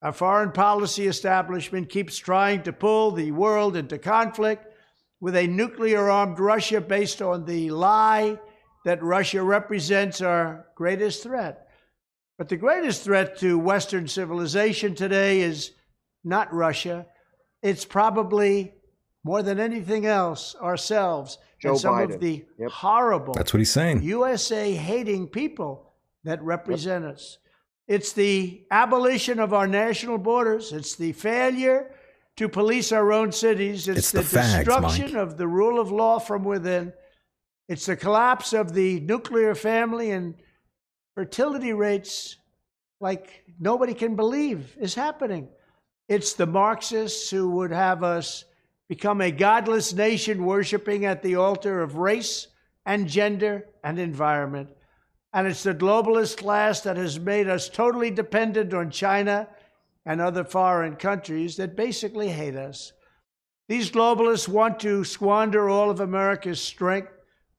Our foreign policy establishment keeps trying to pull the world into conflict with a nuclear armed Russia based on the lie that Russia represents our greatest threat. But the greatest threat to Western civilization today is not Russia. It's probably more than anything else ourselves Joe and some Biden. of the Yep. horrible That's what he's saying. USA hating people that represent us. It's the abolition of our national borders. It's the failure to police our own cities. It's, It's the, the fags, destruction Mike. of the rule of law from within. It's the collapse of the nuclear family and fertility rates like nobody can believe is happening. It's the Marxists who would have us become a godless nation worshiping at the altar of race and gender and environment. And it's the globalist class that has made us totally dependent on China and other foreign countries that basically hate us. These globalists want to squander all of America's strength,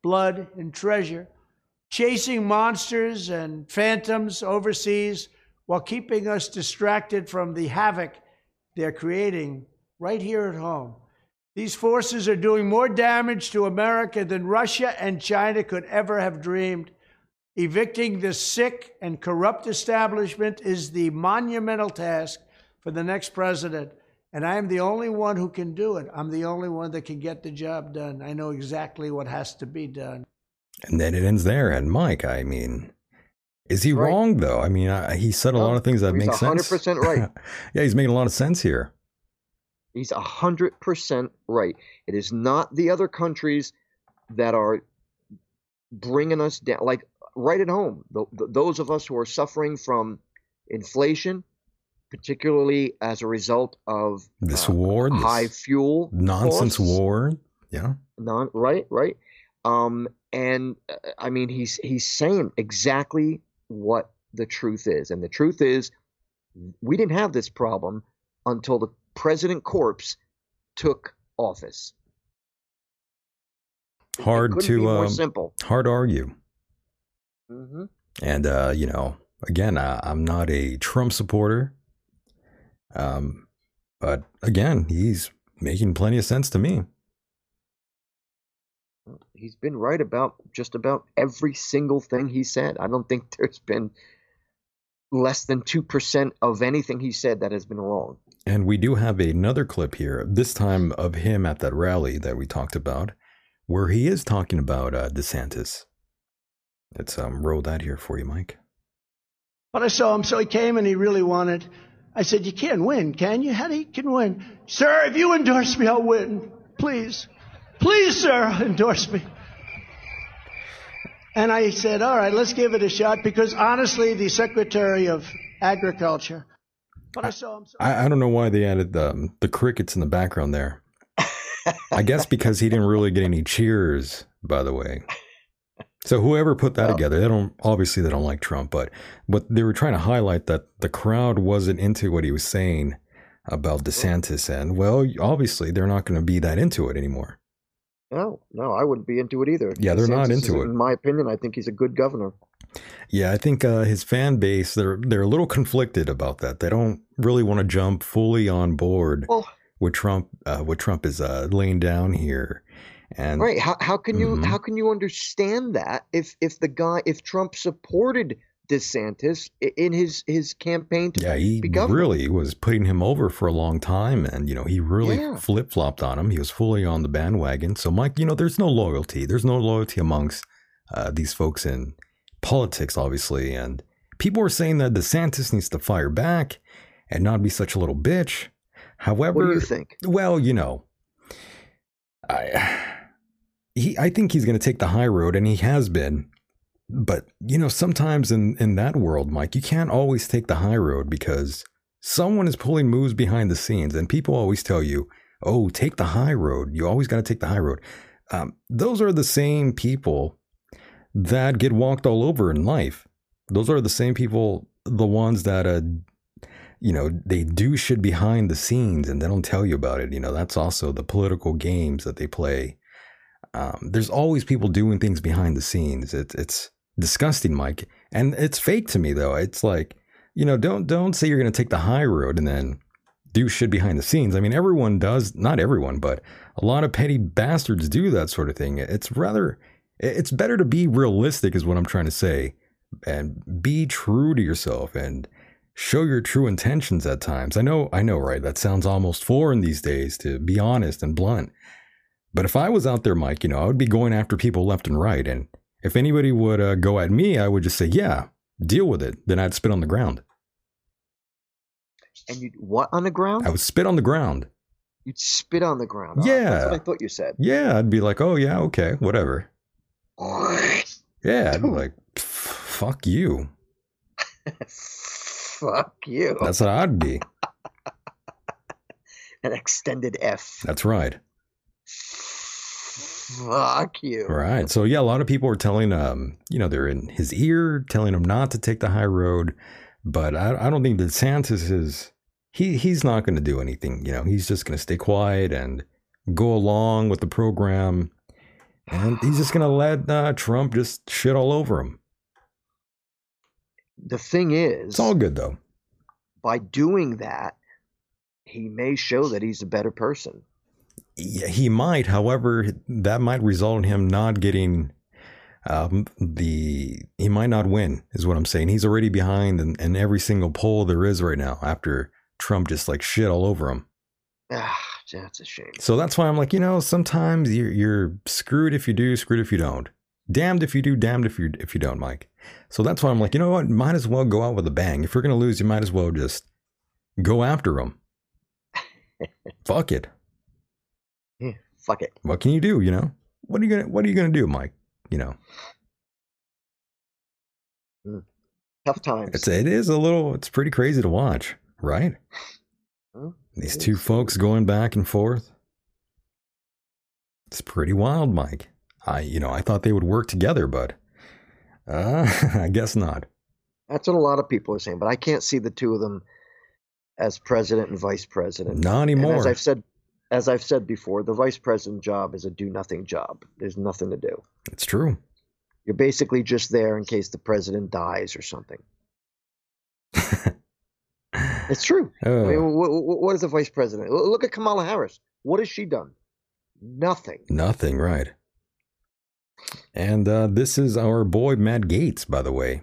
blood, and treasure, chasing monsters and phantoms overseas while keeping us distracted from the havoc they're creating right here at home. These forces are doing more damage to America than Russia and China could ever have dreamed. Evicting this sick and corrupt establishment is the monumental task for the next president. And I am the only one who can do it. I'm the only one that can get the job done. I know exactly what has to be done. And then it ends there. And Mike, I mean, is he Right. wrong though? I mean, I, he said a No, lot of things that make sense. 100% right. yeah, he's making a lot of sense here. He's a hundred percent right. It is not the other countries that are bringing us down. Like right at home, th th those of us who are suffering from inflation, particularly as a result of This uh, war, this high fuel nonsense costs. war. Yeah. Non, right, right. Um, and uh, I mean, he's he's saying exactly what the truth is, and the truth is, we didn't have this problem until the president corpse took office. Hard to be more um, simple. hard to argue. hmm And uh, you know, again, I, I'm not a Trump supporter. Um, but again, he's making plenty of sense to me. He's been right about just about every single thing he said. I don't think there's been less than two percent of anything he said that has been wrong. And we do have another clip here, this time of him at that rally that we talked about, where he is talking about uh, DeSantis. Let's um, roll that here for you, Mike. But I saw him, so he came and he really wanted. I said, You can't win, can you? How do you can win? Sir, if you endorse me, I'll win. Please. Please, sir, endorse me. And I said, All right, let's give it a shot because honestly, the Secretary of Agriculture. But I saw him. So I, I don't know why they added the, um, the crickets in the background there. I guess because he didn't really get any cheers, by the way. So whoever put that Well- together, they don't obviously they don't like Trump, but what they were trying to highlight that the crowd wasn't into what he was saying about mm-hmm. DeSantis, and well, obviously they're not going to be that into it anymore. No, no, I wouldn't be into it either. Yeah, they're not into it. In my opinion, I think he's a good governor. Yeah, I think uh, his fan base they're they're a little conflicted about that. They don't really want to jump fully on board Well, with Trump. Uh, what Trump is uh, laying down here, and right? How how can you Mhm. how can you understand that if if the guy if Trump supported DeSantis in his his campaign to Yeah, he be really was putting him over for a long time, and you know he really Yeah. flip flopped on him. He was fully on the bandwagon. So, Mike, you know, there's no loyalty. There's no loyalty amongst uh, these folks in politics, obviously. And people are saying that DeSantis needs to fire back and not be such a little bitch. However, What do you think? well, you know, I he I think he's going to take the high road, and he has been. But you know, sometimes in in that world, Mike, you can't always take the high road because someone is pulling moves behind the scenes, and people always tell you, "Oh, take the high road. You always got to take the high road." Um, those are the same people that get walked all over in life. Those are the same people, the ones that uh, you know, they do shit behind the scenes and they don't tell you about it. You know, that's also the political games that they play. Um, there's always people doing things behind the scenes. It's it's disgusting, Mike, and it's fake to me though. It's like, you know, don't don't say you're gonna take the high road and then do shit behind the scenes. I mean, everyone does, not everyone, but a lot of petty bastards do that sort of thing. It's rather, it's better to be realistic, is what I'm trying to say, and be true to yourself and show your true intentions at times. I know, I know, right? That sounds almost foreign these days to be honest and blunt. But if I was out there, Mike, you know, I would be going after people left and right. And if anybody would uh, go at me, I would just say, yeah, deal with it. Then I'd spit on the ground. And you'd what on the ground? I would spit on the ground. You'd spit on the ground. Ah, that's Yeah. what I thought you said. Yeah, I'd be like, oh, yeah, okay, whatever. Yeah, I'd be like, fuck you. Fuck you. That's what I'd be. An extended F. That's right. Fuck you. Right. So yeah, a lot of people are telling um, you know, they're in his ear, telling him not to take the high road. But I, I don't think DeSantis is he he's not going to do anything. You know, he's just going to stay quiet and go along with the program, and he's just going to let uh, Trump just shit all over him. The thing is, It's all good though. by doing that, he may show that he's a better person. Yeah, he might. However, that might result in him not getting um, the. He might not win, is what I'm saying. He's already behind in, in every single poll there is right now after Trump just like shit all over him. Ah, that's a shame. So that's why I'm like, you know, sometimes you're, you're screwed if you do, screwed if you don't. Damned if you do, damned if you if you don't, Mike. So that's why I'm like, you know what? Might as well go out with a bang. If you're gonna lose, you might as well just go after them. Fuck it. Yeah, fuck it. What can you do? You know. What are you gonna What are you gonna do, Mike? You know. Tough times. It's it is a little. It's pretty crazy to watch, right? These two folks going back and forth. It's pretty wild, Mike. I, you know, I thought they would work together, but uh, I guess not. That's what a lot of people are saying, but I can't see the two of them as president and vice president. Not And anymore. as I've said, as I've said before, the vice president job is a do-nothing job. There's nothing to do. It's true. You're basically just there in case the president dies or something. It's true. I mean, what, what is a vice president? Look at Kamala Harris. What has she done? Nothing. nothing, right? And uh, this is our boy Matt Gaetz, by the way,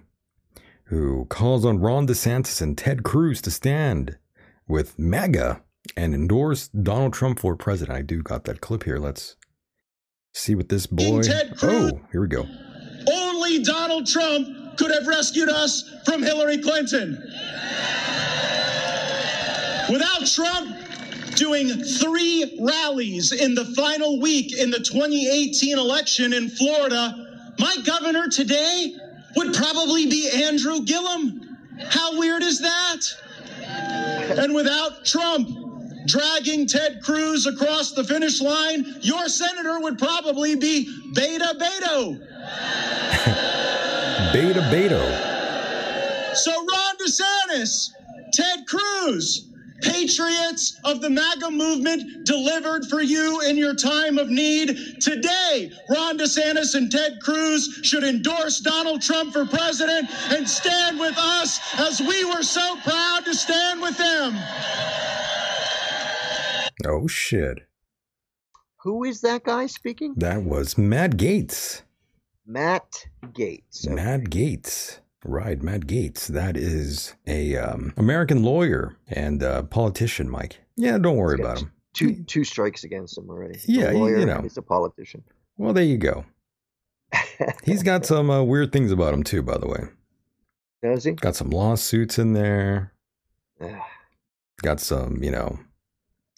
who calls on Ron DeSantis and Ted Cruz to stand with MAGA and endorse Donald Trump for president. I do got that clip here. Let's see what this boy. Ted Cruz. Oh, here we go. Only Donald Trump could have rescued us from Hillary Clinton. Without Trump doing three rallies in the final week in the 2018 election in Florida, my governor today would probably be Andrew Gillum. How weird is that? And without Trump dragging Ted Cruz across the finish line, your senator would probably be Beta Beto. Beta Beto. So Ron DeSantis, Ted Cruz, patriots of the MAGA movement delivered for you in your time of need. Today, Ron DeSantis and Ted Cruz should endorse Donald Trump for president and stand with us as we were so proud to stand with them. Oh shit. Who is that guy speaking? That was Matt Gaetz. Matt Gaetz. Okay. Matt Gaetz. Right, Matt Gaetz. That is a um, American lawyer and uh, politician, Mike. Yeah, don't worry about him. Two two strikes against him already. He's Yeah, lawyer you know. he's a politician. Well, there you go. He's got some uh, weird things about him too, by the way. Does he? Got some lawsuits in there. Got some, you know,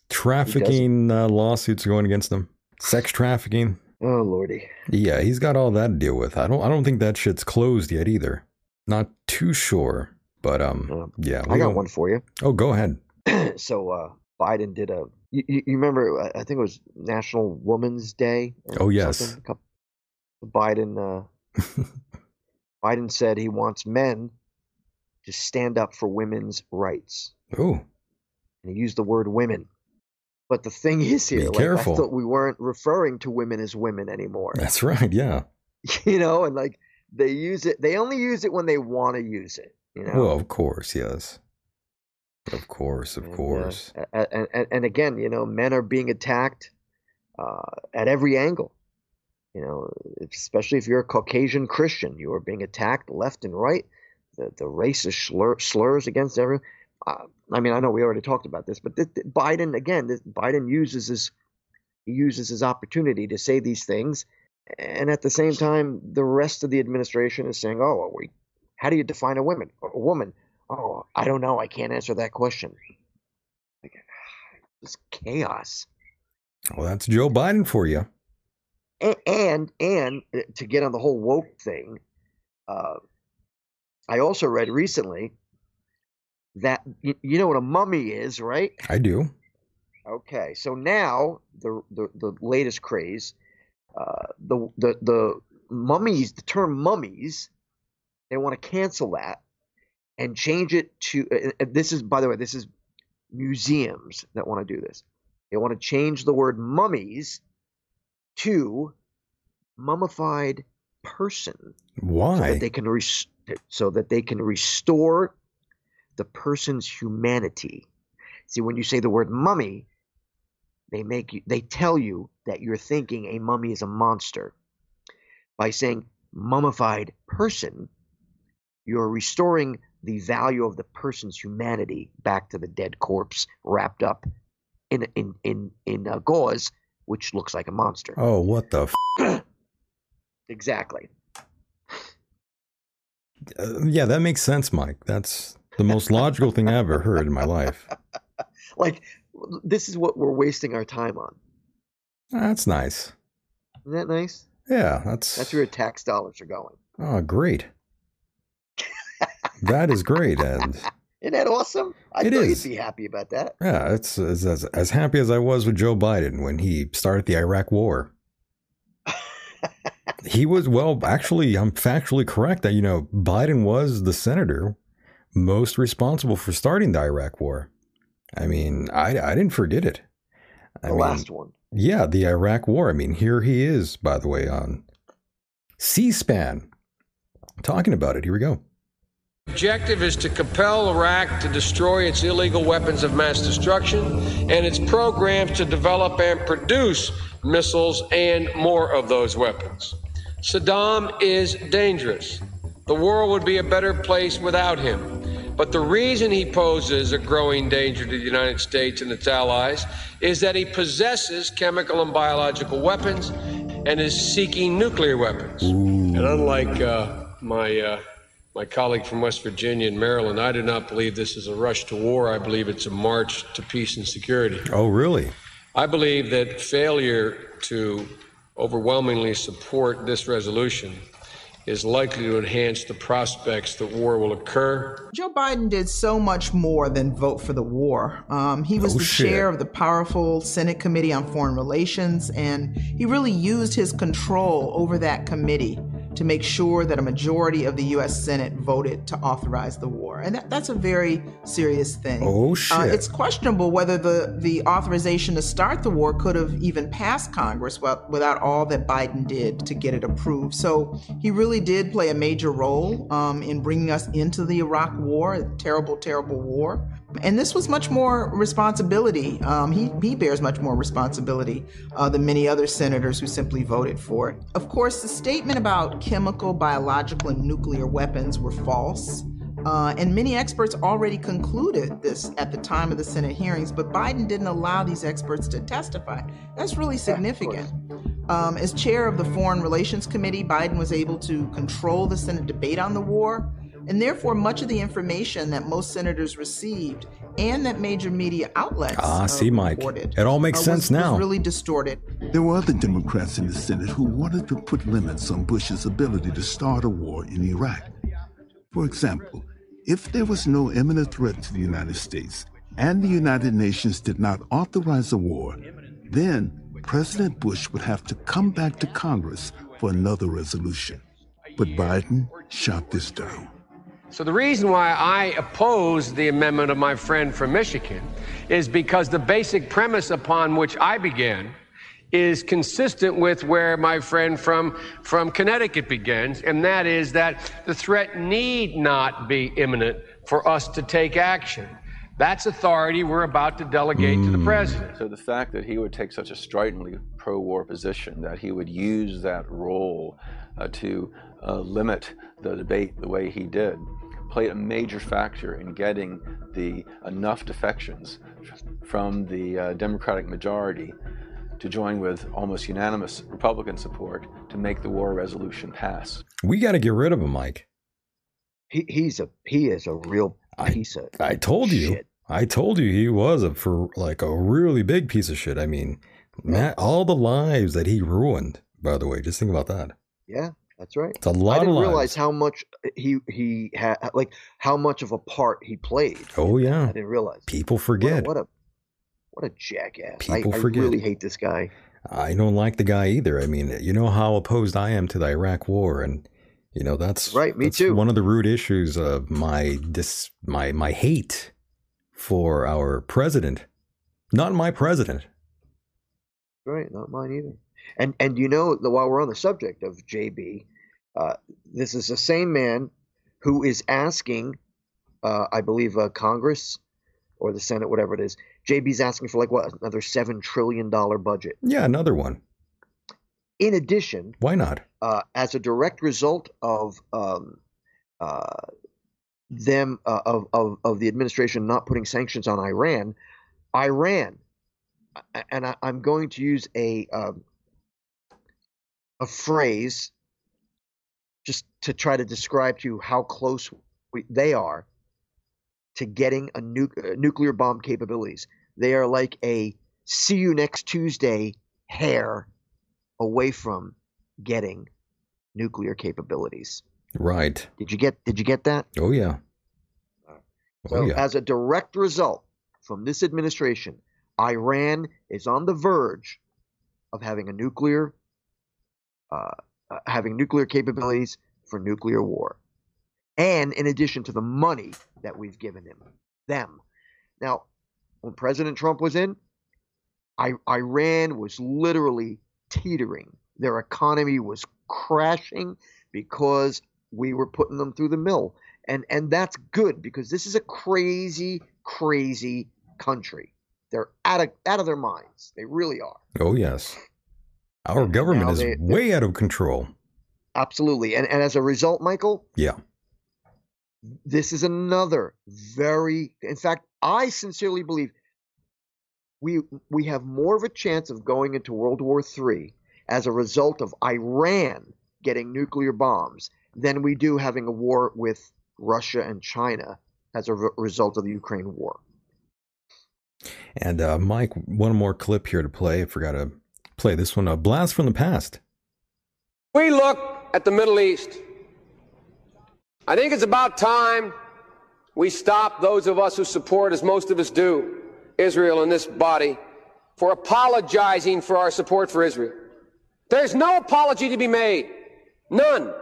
trafficking uh, lawsuits going against him. Sex trafficking. oh lordy. Yeah, he's got all that to deal with. I don't. I don't think that shit's closed yet either. Not too sure, but um, Um, yeah. I got don't- one for you. Oh, go ahead. so uh, Biden did a. You, you remember? I I think it was National Women's Day. Oh, yes. couple- Biden. Uh, Biden said he wants men to stand up for women's rights, Oh, and he used the word women. But the thing is here, like, careful. I thought we weren't referring to women as women anymore. that's right. Yeah. you know, and like they use it. They only use it when they want to use it. You know. Well, of course, yes. Of course, of And, uh, course. a- a- and, and again, you know, men are being attacked uh, at every angle. You know, especially if you're a Caucasian Christian, you are being attacked left and right. The the racist slur, slurs against everyone. Uh, I mean, I know we already talked about this, but Biden again, this, Biden uses his he uses his opportunity to say these things, and at the same time, the rest of the administration is saying, "Oh, we? How do you define a woman? A woman? Oh, I don't know. I can't answer that question." Like, it's chaos. Well, that's Joe Biden for you. and and, and uh, to get on the whole woke thing, uh, I also read recently that you, you know what a mummy is, right? I do. Okay, so now the the, the latest craze, uh, the the the mummies, the term mummies, they want to cancel that and change it to. This is, by the way, this is museums that want to do this. They want to change the word mummies to mummified person so Why? that they can res- so that they can restore the person's humanity. See, when you say the word mummy, they make you they tell you that you're thinking a mummy is a monster. By saying mummified person, you're restoring the value of the person's humanity back to the dead corpse wrapped up in in in in uh, gauze, which looks like a monster. oh, what the? F- Exactly. Uh, yeah, that makes sense, Mike. That's the most logical thing I've ever heard in my life. Like this is what we're wasting our time on. That's nice. Isn't that nice? Yeah, that's That's where your tax dollars are going. oh great. that is great, and Isn't that awesome? I It is. you'd be happy about that. yeah, it's as, as as happy as I was with Joe Biden when he started the Iraq War. he was well, actually, I'm factually correct that you know Biden was the senator most responsible for starting the Iraq War. I mean, I I didn't forget it. I The mean, last one. Yeah, the Iraq War. I mean, here he is, by the way, on C-SPAN, talking about it. Here we go. objective is to compel Iraq to destroy its illegal weapons of mass destruction and its programs to develop and produce missiles and more of those weapons. Saddam is dangerous. The world would be a better place without him. But the reason he poses a growing danger to the United States and its allies is that he possesses chemical and biological weapons and is seeking nuclear weapons. And unlike uh, my uh, my colleague from West Virginia and Maryland, I do not believe this is a rush to war. I believe it's a march to peace and security. Oh, really? I believe that failure to overwhelmingly support this resolution is likely to enhance the prospects that war will occur. Joe Biden did so much more than vote for the war. Um, he was Oh, the shit. chair of the powerful Senate Committee on Foreign Relations, and he really used his control over that committee to make sure that a majority of the U.S. Senate voted to authorize the war. And that, that's a very serious thing. Oh, Uh, shit. it's questionable whether the, the authorization to start the war could have even passed Congress wi- without all that Biden did to get it approved. So he really did play a major role um, in bringing us into the Iraq War, a terrible, terrible war. And this was much more responsibility. Um, he, he bears much more responsibility uh, than many other senators who simply voted for it. Of course, the statement about chemical, biological, and nuclear weapons were false. Uh, and many experts already concluded this at the time of the Senate hearings, but Biden didn't allow these experts to testify. That's really significant. Um, as chair of the Foreign Relations Committee, Biden was able to control the Senate debate on the war, and therefore much of the information that most senators received and that major media outlets Ah, uh, see, Mike. reported, It all makes uh, was- sense now. Was really distorted. There were other Democrats in the Senate who wanted to put limits on Bush's ability to start a war in Iraq. For example, if there was no imminent threat to the United States and the United Nations did not authorize a war, then President Bush would have to come back to Congress for another resolution. But Biden shot this down. So the reason why I oppose the amendment of my friend from Michigan is because the basic premise upon which I began is consistent with where my friend from, from Connecticut begins, and that is that the threat need not be imminent for us to take action. That's authority we're about to delegate to the president. So the fact that he would take such a stridently pro-war position, that he would use that role uh, to uh, limit the debate the way he did, played a major factor in getting the enough defections from the uh, Democratic majority to join with almost unanimous Republican support to make the war resolution pass. We got to get rid of him, Mike. He he's a he is a real piece of. I told you. I told you he was a for like a really big piece of shit. I mean, Matt, all the lives that he ruined. By the way, just think about that. Yeah, that's right. It's a lot I didn't realize how much uh, he he had like how much of a part he played. Oh yeah, I didn't realize. people What a, forget. what a what a jackass! People I, I really hate this guy. I don't like the guy either. I mean, you know how opposed I am to the Iraq War, and you know that's Right, me that's too. One of the root issues of my dis my my hate for our president, not my president. Right, not mine either. And and you know while we're on the subject of JB, uh, this is the same man who is asking, uh, I believe, uh, Congress or the Senate, whatever it is. JB's asking for like what another seven trillion dollar budget. Yeah, another one. In addition, Why not? uh, as a direct result of um, uh, them uh, of, of of the administration not putting sanctions on Iran, Iran, and I, I'm going to use a um, a phrase to try to describe to you how close we, they are to getting a nu- uh, nuclear bomb capabilities. They are like a see you next Tuesday hair away from getting nuclear capabilities. Right. Did you get did you get that? Oh yeah. So Oh yeah. as a direct result from this administration, Iran is on the verge of having a nuclear uh, uh, having nuclear capabilities for nuclear war. And in addition to the money that we've given him, them. Now, when President Trump was in, I, Iran was literally teetering. Their economy was crashing because we were putting them through the mill. And and that's good because this is a crazy, crazy country. They're out of out of their minds. They really are. Oh yes. Our government is way out of control. Absolutely. And and as a result, Michael, Yeah. this is another very in fact i sincerely believe we we have more of a chance of going into world war iii as a result of iran getting nuclear bombs than we do having a war with russia and china as a re- result of the ukraine war And uh, Mike, one more clip here to play. I forgot to play this one. A blast from the past. We look at the Middle East. I think it's about time we stop those of us who support, as most of us do, Israel in this body, for apologizing for our support for Israel. There's no apology to be made. None.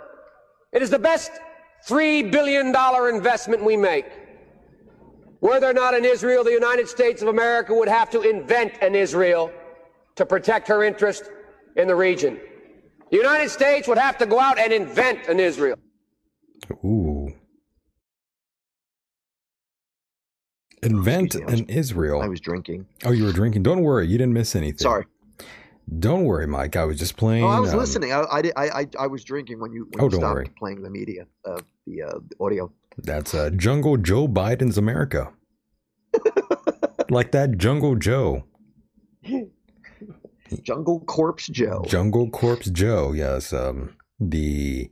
It is the best $3 billion investment we make. Were there not an Israel, the United States of America would have to invent an Israel to protect her interest in the region. The United States would have to go out and invent an Israel. Ooh. Invent an Israel. I was drinking. Oh, you were drinking. Don't worry, you didn't miss anything. Sorry. Don't worry, Mike. I was just playing. oh i was um, listening I, I, did- I, I, I was drinking when you, when Oh, you don't stopped worry. playing the media uh, the, uh, the audio That's uh, Jungle Joe Biden's America. like that Jungle Joe. jungle corpse joe Jungle Corpse Joe, yes. Um, the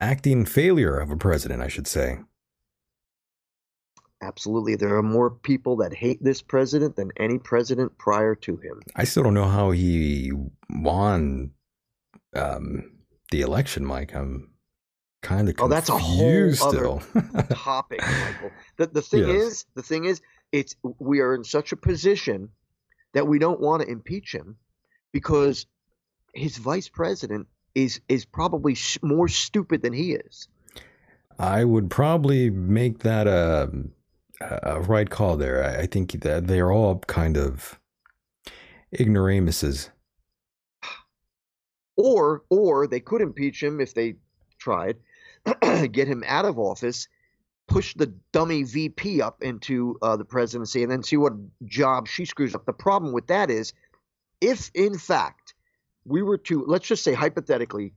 acting failure of a president, I should say. Absolutely. There are more people that hate this president than any president prior to him. I still don't know how he won um, the election, Mike. I'm kind of Oh, that's a whole confused other still. topic, Michael. The, the thing Yes. is, the thing is, it's we are in such a position that we don't want to impeach him because his vice president is is probably sh- more stupid than he is. I would probably make that a, a right call there. I, I think that they're all kind of ignoramuses. Or or they could impeach him if they tried, get him out of office, push the dummy VP up into uh, the presidency, and then see what job she screws up. The problem with that is, if in fact we were to let's just say hypothetically,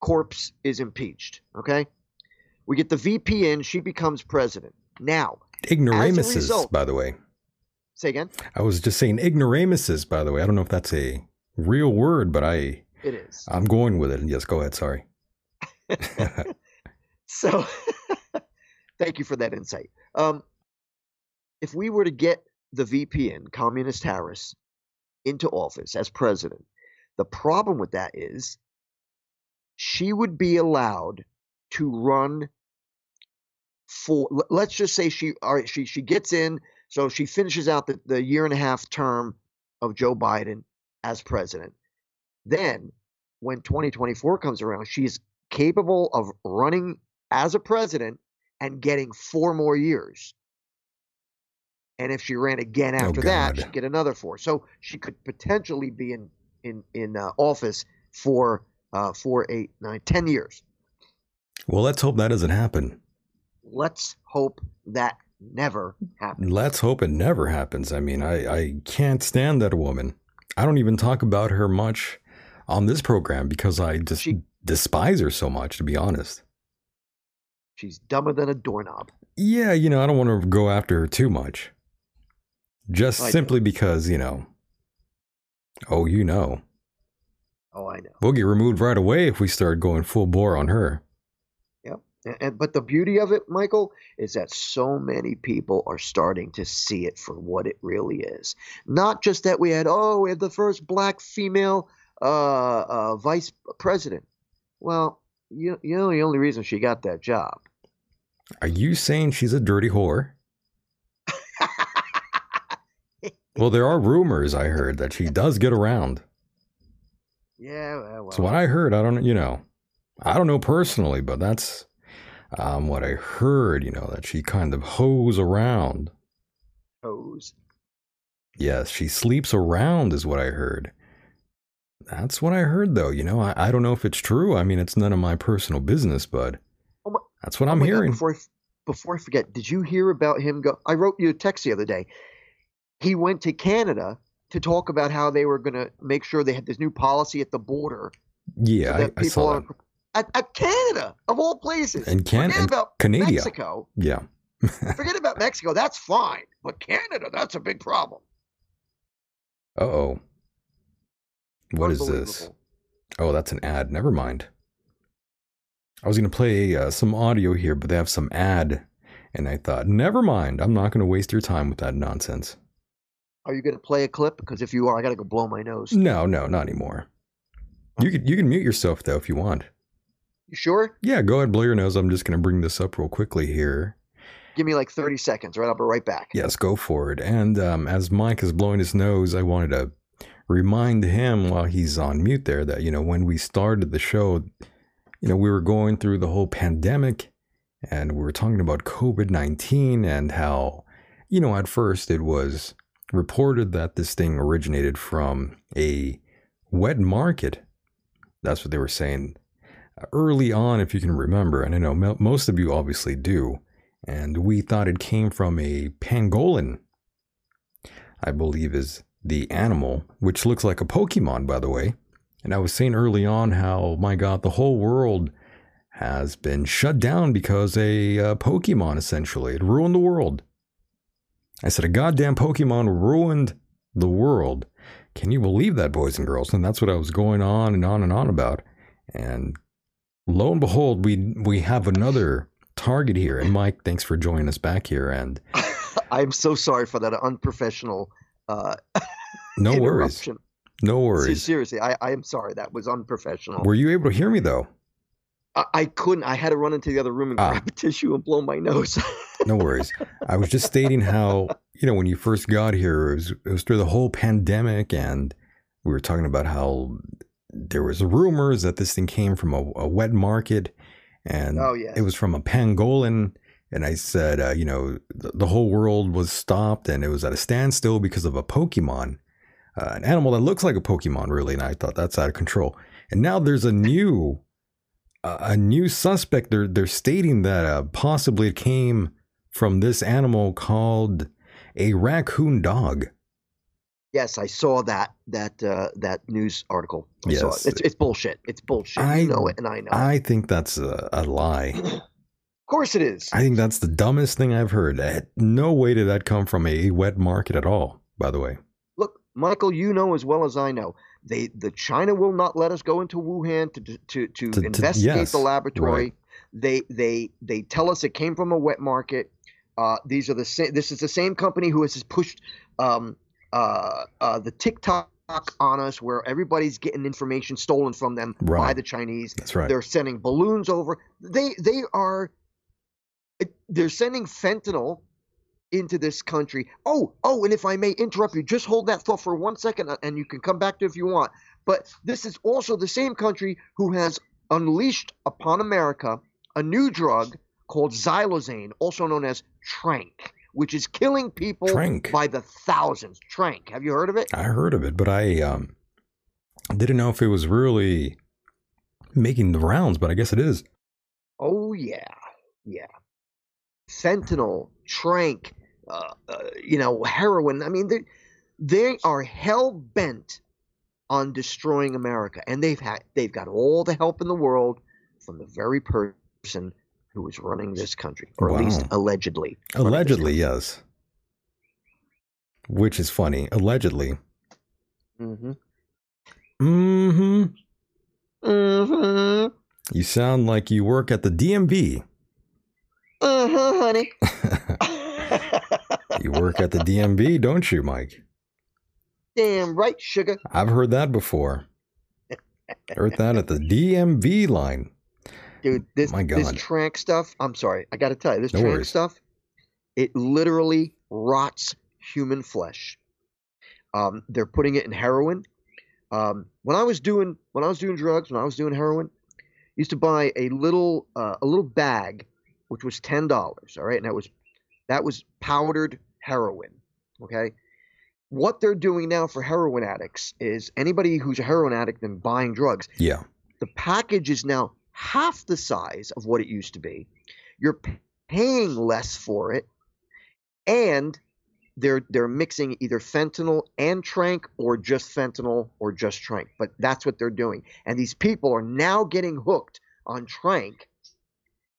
Corpse is impeached. Okay, we get the VP in, she becomes president. Now, Ignoramuses, result- by the way. say again. I was just saying ignoramuses, by the way. I don't know if that's a real word, but I It is. I'm going with it. Yes, go ahead. Sorry. So, thank you for that insight. Um, if we were to get the VP in, Communist Harris, into office as president, the problem with that is she would be allowed to run for. Let's just say she, all right, she she gets in, so she finishes out the, the year and a half term of Joe Biden as president. Then, when 2024 comes around, she's capable of running as a president and getting four more years. And if she ran again Oh, after that, she'd get another four. So she could potentially be in in in uh, office for uh, four, eight, nine, ten years. Well, let's hope that doesn't happen. Let's hope that never happens. Let's hope it never happens. I mean, I, I can't stand that woman. I don't even talk about her much on this program because I just despise her so much, to be honest. She's dumber than a doorknob. Yeah, you know, I don't want to go after her too much. Just I know. simply because, you know, oh, you know, Oh, I know. we'll get removed right away if we start going full bore on her. Yep. And, but the beauty of it, Michael, is that so many people are starting to see it for what it really is. Not just that we had, oh, we had the first black female uh, uh, vice president. Well, you, you know the only reason she got that job. Are you saying she's a dirty whore? well, there are rumors I heard that she does get around. Yeah, well, So what I heard, I don't, you know, I don't know personally, but that's um, what I heard. You know that she kind of hoes around. Hose. Yes, she sleeps around, is what I heard. That's what I heard, though. You know, I, I don't know if it's true. I mean, it's none of my personal business, but that's what Oh I'm God, hearing. before I, before I forget, did you hear about him go? I wrote you a text the other day. He went to Canada to talk about how they were going to make sure they had this new policy at the border. yeah, so I, I saw that. At, at Canada, of all places. And Canada. Forget about Canada. Mexico. Yeah. Forget about Mexico. That's fine. But Canada, that's a big problem. Uh oh. What is this? Oh, that's an ad. Never mind. I was going to play uh, some audio here, but they have some ad. And I thought, never mind. I'm not going to waste your time with that nonsense. Are you going to play a clip? Because if you are, I got to go blow my nose. No, no, not anymore. You can, you can mute yourself, though, if you want. You sure? Yeah, go ahead, blow your nose. I'm just going to bring this up real quickly here. Give me like 30 seconds, right? I'll be right back. Yes, go for it. And um, as Mike is blowing his nose, I wanted to remind him while he's on mute there that, you know, when we started the show, you know, we were going through the whole pandemic and we were talking about COVID 19 and how, you know, at first it was reported that this thing originated from a wet market. That's what they were saying uh, early on, if you can remember. And I know most of you obviously do. And we thought it came from a pangolin, I believe is the animal, which looks like a Pokemon, by the way. And I was saying early on how, my God, the whole world has been shut down because a uh, Pokemon essentially it ruined the world. I said a goddamn Pokemon ruined the world. Can you believe that, boys and girls? And that's what I was going on and on and on about. And lo and behold, we we have another target here. And Mike, thanks for joining us back here. And I'm so sorry for that unprofessional uh, no worries, interruption. No worries. Seriously, I, I am sorry. That was unprofessional. Were you able to hear me though? I, I couldn't. I had to run into the other room and Ah. grab a tissue and blow my nose. No worries. I was just stating how, you know, when you first got here, it was, it was through the whole pandemic, and we were talking about how there was rumors that this thing came from a, a wet market, and Oh, yeah. it was from a pangolin. And I said, uh, you know, the, the whole world was stopped, and it was at a standstill because of a Pokemon, uh, an animal that looks like a Pokemon, really. And I thought that's out of control. And now there's a new, uh, a new suspect. They're they're stating that uh, possibly it came from this animal called a raccoon dog. yes, I saw that that uh, that news article. I saw Yes. it. It's, it's bullshit. It's bullshit. I you know it, and I know. it. I think that's a, a lie. Of course, it is. I think that's the dumbest thing I've heard. Eh, No way did that come from a wet market at all. By the way, Michael, you know as well as I know. They the China will not let us go into Wuhan to to to, To- to- investigate yes, the laboratory. right. They they they tell us it came from a wet market. Uh, these are the same. This is the same company who has pushed um, uh, uh, the TikTok on us, where everybody's getting information stolen from them by the Chinese. That's right. They're sending balloons over. They they are. They're sending fentanyl into this country. Oh, oh, and if I may interrupt you, just hold that thought for one second uh, and you can come back to it if you want. But this is also the same country who has unleashed upon America a new drug called xylazine, also known as Trank, which is killing people Trank. by the thousands. Trank, have you heard of it? I heard of it, but I um, didn't know if it was really making the rounds. But I guess it is. Oh yeah, yeah. Fentanyl, trank, uh, uh, you know, heroin. I mean, they they are hell bent on destroying America, and they've had they've got all the help in the world from the very person who is running this country, or at least allegedly. Allegedly, yes. Which is funny. Allegedly. Mm-hmm. Mm-hmm. Mm-hmm. You sound like you work at the DMV. Uh-huh, honey. You work at the DMV, don't you, Mike? Damn right, sugar. I've heard that before. Heard that at the DMV line. Dude, this My this God. trank stuff. I'm sorry, I got to tell you, this No trank worries. stuff. It literally rots human flesh. Um, they're putting it in heroin. Um, when I was doing when I was doing drugs, when I was doing heroin, I used to buy a little uh, a little bag, which was ten dollars. All right, and that was that was powdered heroin. Okay. What they're doing now for heroin addicts is anybody who's a heroin addict and buying drugs, Yeah. the package is now half the size of what it used to be. You're paying less for it, and they're they're mixing either fentanyl and trank or just fentanyl or just trank. But that's what they're doing, and these people are now getting hooked on trank,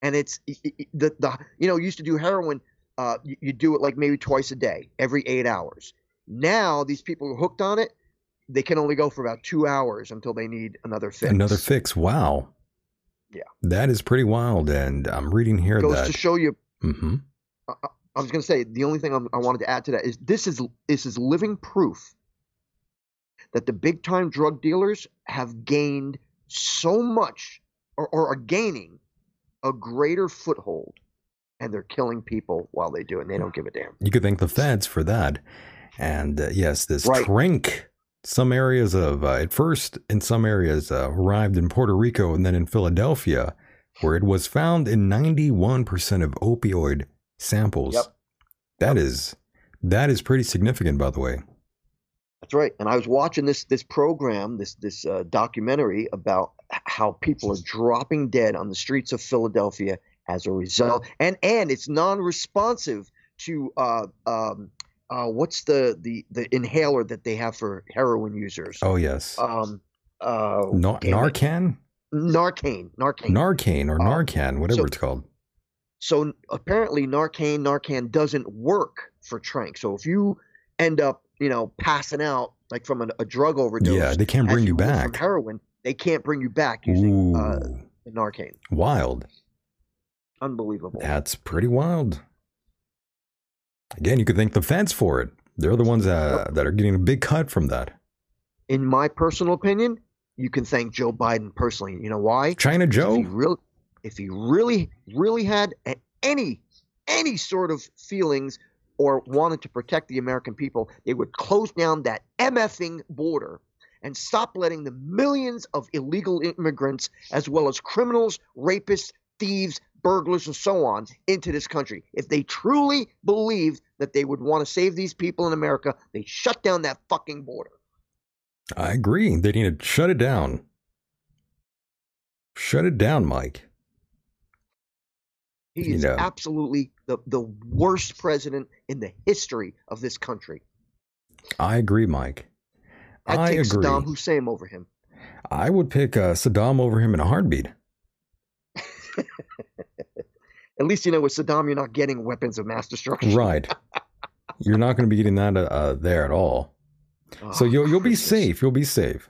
and it's i- i- the the you know used to do heroin. Uh, you, you do it like maybe twice a day, every eight hours. Now these people are hooked on it. They can only go for about two hours until they need another fix. Another fix. Wow. Yeah. That is pretty wild. And I'm reading here that goes that. to show you. Mm-hmm. I, I- I was going to say the only thing I'm, I wanted to add to that is this is this is living proof that the big time drug dealers have gained so much or, or are gaining a greater foothold, and they're killing people while they do it. and They don't give a damn. You could thank the feds for that. And uh, yes, this Right. trank, some areas of, uh, at first in some areas, uh, arrived in Puerto Rico and then in Philadelphia, where it was found in 91% of opioid samples. Yep. That is that is pretty significant, by the way. That's right. And I was watching this this program, this this uh, documentary about how people are dropping dead on the streets of Philadelphia as a result, and and it's non-responsive to uh, um, uh, what's the the the inhaler that they have for heroin users? Oh, yes. Um, uh, Nar- Narcan. Narcan? Narcane. Narcan or Uh, Narcan, whatever so- it's called. So apparently, Narcan, Narcan doesn't work for trank. So if you end up, you know, passing out like from a, a drug overdose, Yeah, they can't bring you would back. from heroin. They can't bring you back using uh, Narcan. Wild. Unbelievable. That's pretty wild. Again, you could thank the feds for it. They're the ones uh, that, that are getting a big cut from that. In my personal opinion, you can thank Joe Biden personally. You know why? China Joe? If he really, if he really, really had any any sort of feelings or wanted to protect the American people, they would close down that MFing border and stop letting the millions of illegal immigrants, as well as criminals, rapists, thieves, burglars, and so on, into this country. If they truly believed that they would want to save these people in America, they shut down that fucking border. I agree. They need to shut it down. Shut it down, Mike. He You is know. absolutely the, the worst president in the history of this country. I agree, Mike. I'd I take agree. Saddam Hussein over him. I would pick uh, Saddam over him in a heartbeat. At least you know with Saddam, you're not getting weapons of mass destruction. Right. You're not going to be getting that uh, uh, there at all. so Oh, you'll you'll be Christmas. safe. You'll be safe.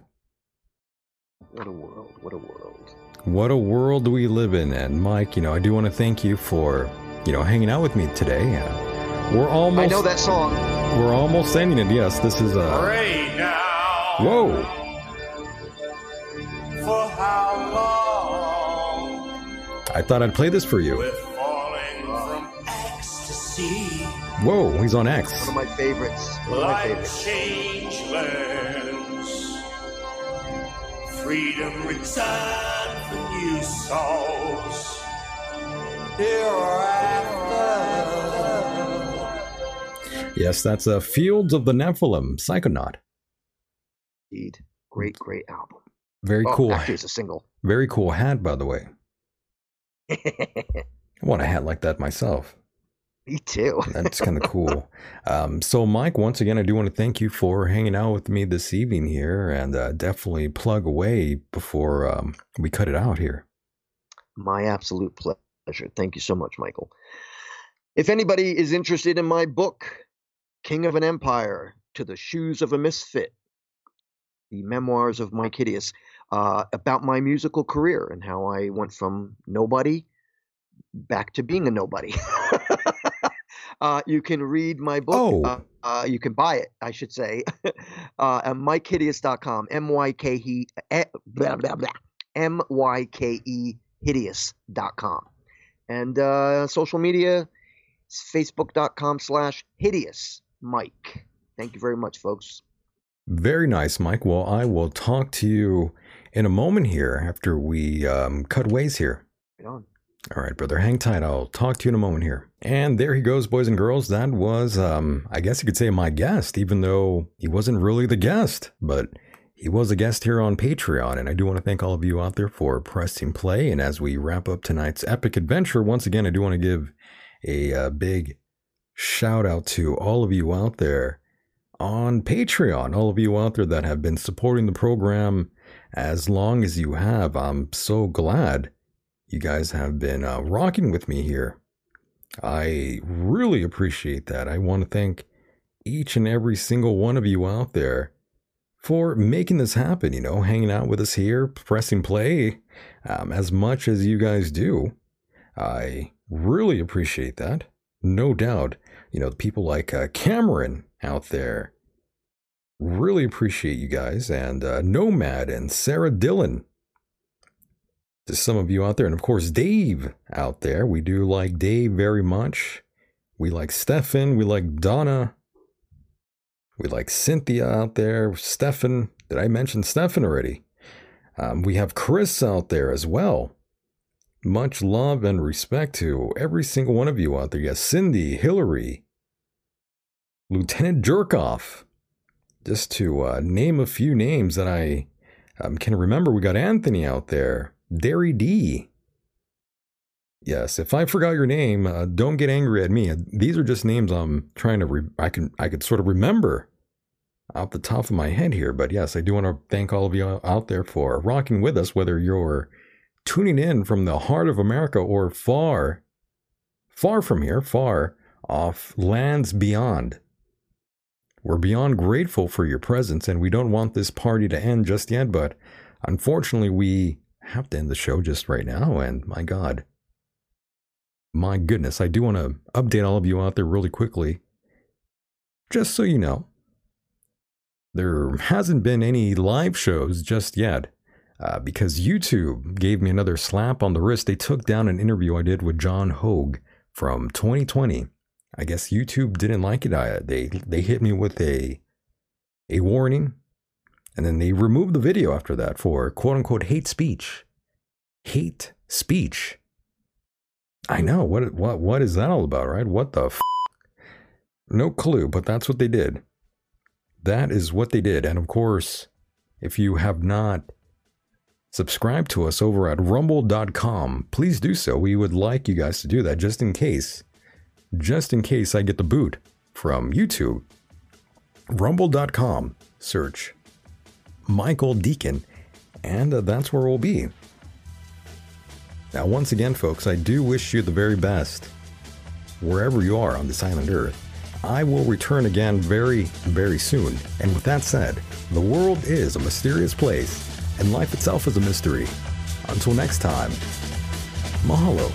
What a world! What a world! What a world we live in. And Mike, you know, I do want to thank you for, you know, hanging out with me today. And we're almost I know that song. we're almost ending it. Yes, this is uh Pray now. Whoa. I thought I'd play this for you. With falling from ecstasy. Whoa, he's on X. One of my favorites. One of my Like favorites. changeless. Freedom return for new souls. Hereafter. Yes, that's a Fields of the Nephilim, Psychonaut. Indeed. Great, great album. Very Oh, cool. Actually, it's a single. Very cool hat, by the way. I want a hat like that myself. Me too. That's kind of cool. Um, so, Mike, once again, I do want to thank you for hanging out with me this evening here and uh, definitely plug away before um, we cut it out here. My absolute pleasure. Thank you so much, Michael. If anybody is interested in my book, King of an Empire to the Shoes of a Misfit, the memoirs of Myke Hideous, uh, about my musical career and how I went from nobody back to being a nobody. uh, you can read my book. Oh. Uh, uh, you can buy it, I should say, uh, at MykeHideous.com. M Y K E eh, blah blah blah. M Y K E hideous.com. And uh, social media, facebook.com slash hideous Mike. Thank you very much, folks. Very nice, Mike. Well, I will talk to you in a moment here after we um, cut ways here. Right on. All right, brother, hang tight. I'll talk to you in a moment here. And there he goes, boys and girls. That was, um, I guess you could say, my guest, even though he wasn't really the guest, but he was a guest here on Patreon. And I do want to thank all of you out there for pressing play. And as we wrap up tonight's epic adventure, once again, I do want to give a uh, big shout out to all of you out there on Patreon, all of you out there that have been supporting the program as long as you have. I'm so glad you guys have been uh, rocking with me here. I really appreciate that. I want to thank each and every single one of you out there for making this happen, you know, hanging out with us here, pressing play um, as much as you guys do. I really appreciate that. No doubt. You know, the people like uh, Cameron out there. Really appreciate you guys. And uh, Nomad and Sarah Dillon to some of you out there. And of course, Dave out there. We do like Dave very much. We like Stefan. We like Donna. We like Cynthia out there. Stefan. Did I mention Stefan already? Um, we have Chris out there as well. Much love and respect to every single one of you out there. Yes, Cindy, Hillary, Lieutenant Jerkoff. Just to uh, name a few names that I um, can remember, we got Anthony out there. Derry D. Yes, if I forgot your name, uh, don't get angry at me. These are just names I'm trying to re- I can I could sort of remember off the top of my head here. But yes, I do want to thank all of you out there for rocking with us, whether you're tuning in from the heart of America or far, far from here, far off lands beyond. We're beyond grateful for your presence, and we don't want this party to end just yet, but unfortunately, we have to end the show just right now. And my God, my goodness, I do want to update all of you out there really quickly. Just so you know, there hasn't been any live shows just yet uh, because YouTube gave me another slap on the wrist. They took down an interview I did with John Hogue from 2020. I guess YouTube didn't like it. I, they they hit me with a a warning and then they removed the video after that for quote unquote hate speech. Hate speech. I know what what what is that all about, right? What the f- No clue, but that's what they did. That is what they did. And of course, if you have not subscribed to us over at rumble.com, please do so. We would like you guys to do that just in case. Just in case I get the boot from YouTube. Rumble.com, search Michael Decon, and uh, that's where we'll be. Now, once again, folks, I do wish you the very best wherever you are on this island Earth. I will return again very, very soon. And with that said, the world is a mysterious place, and life itself is a mystery. Until next time, mahalo.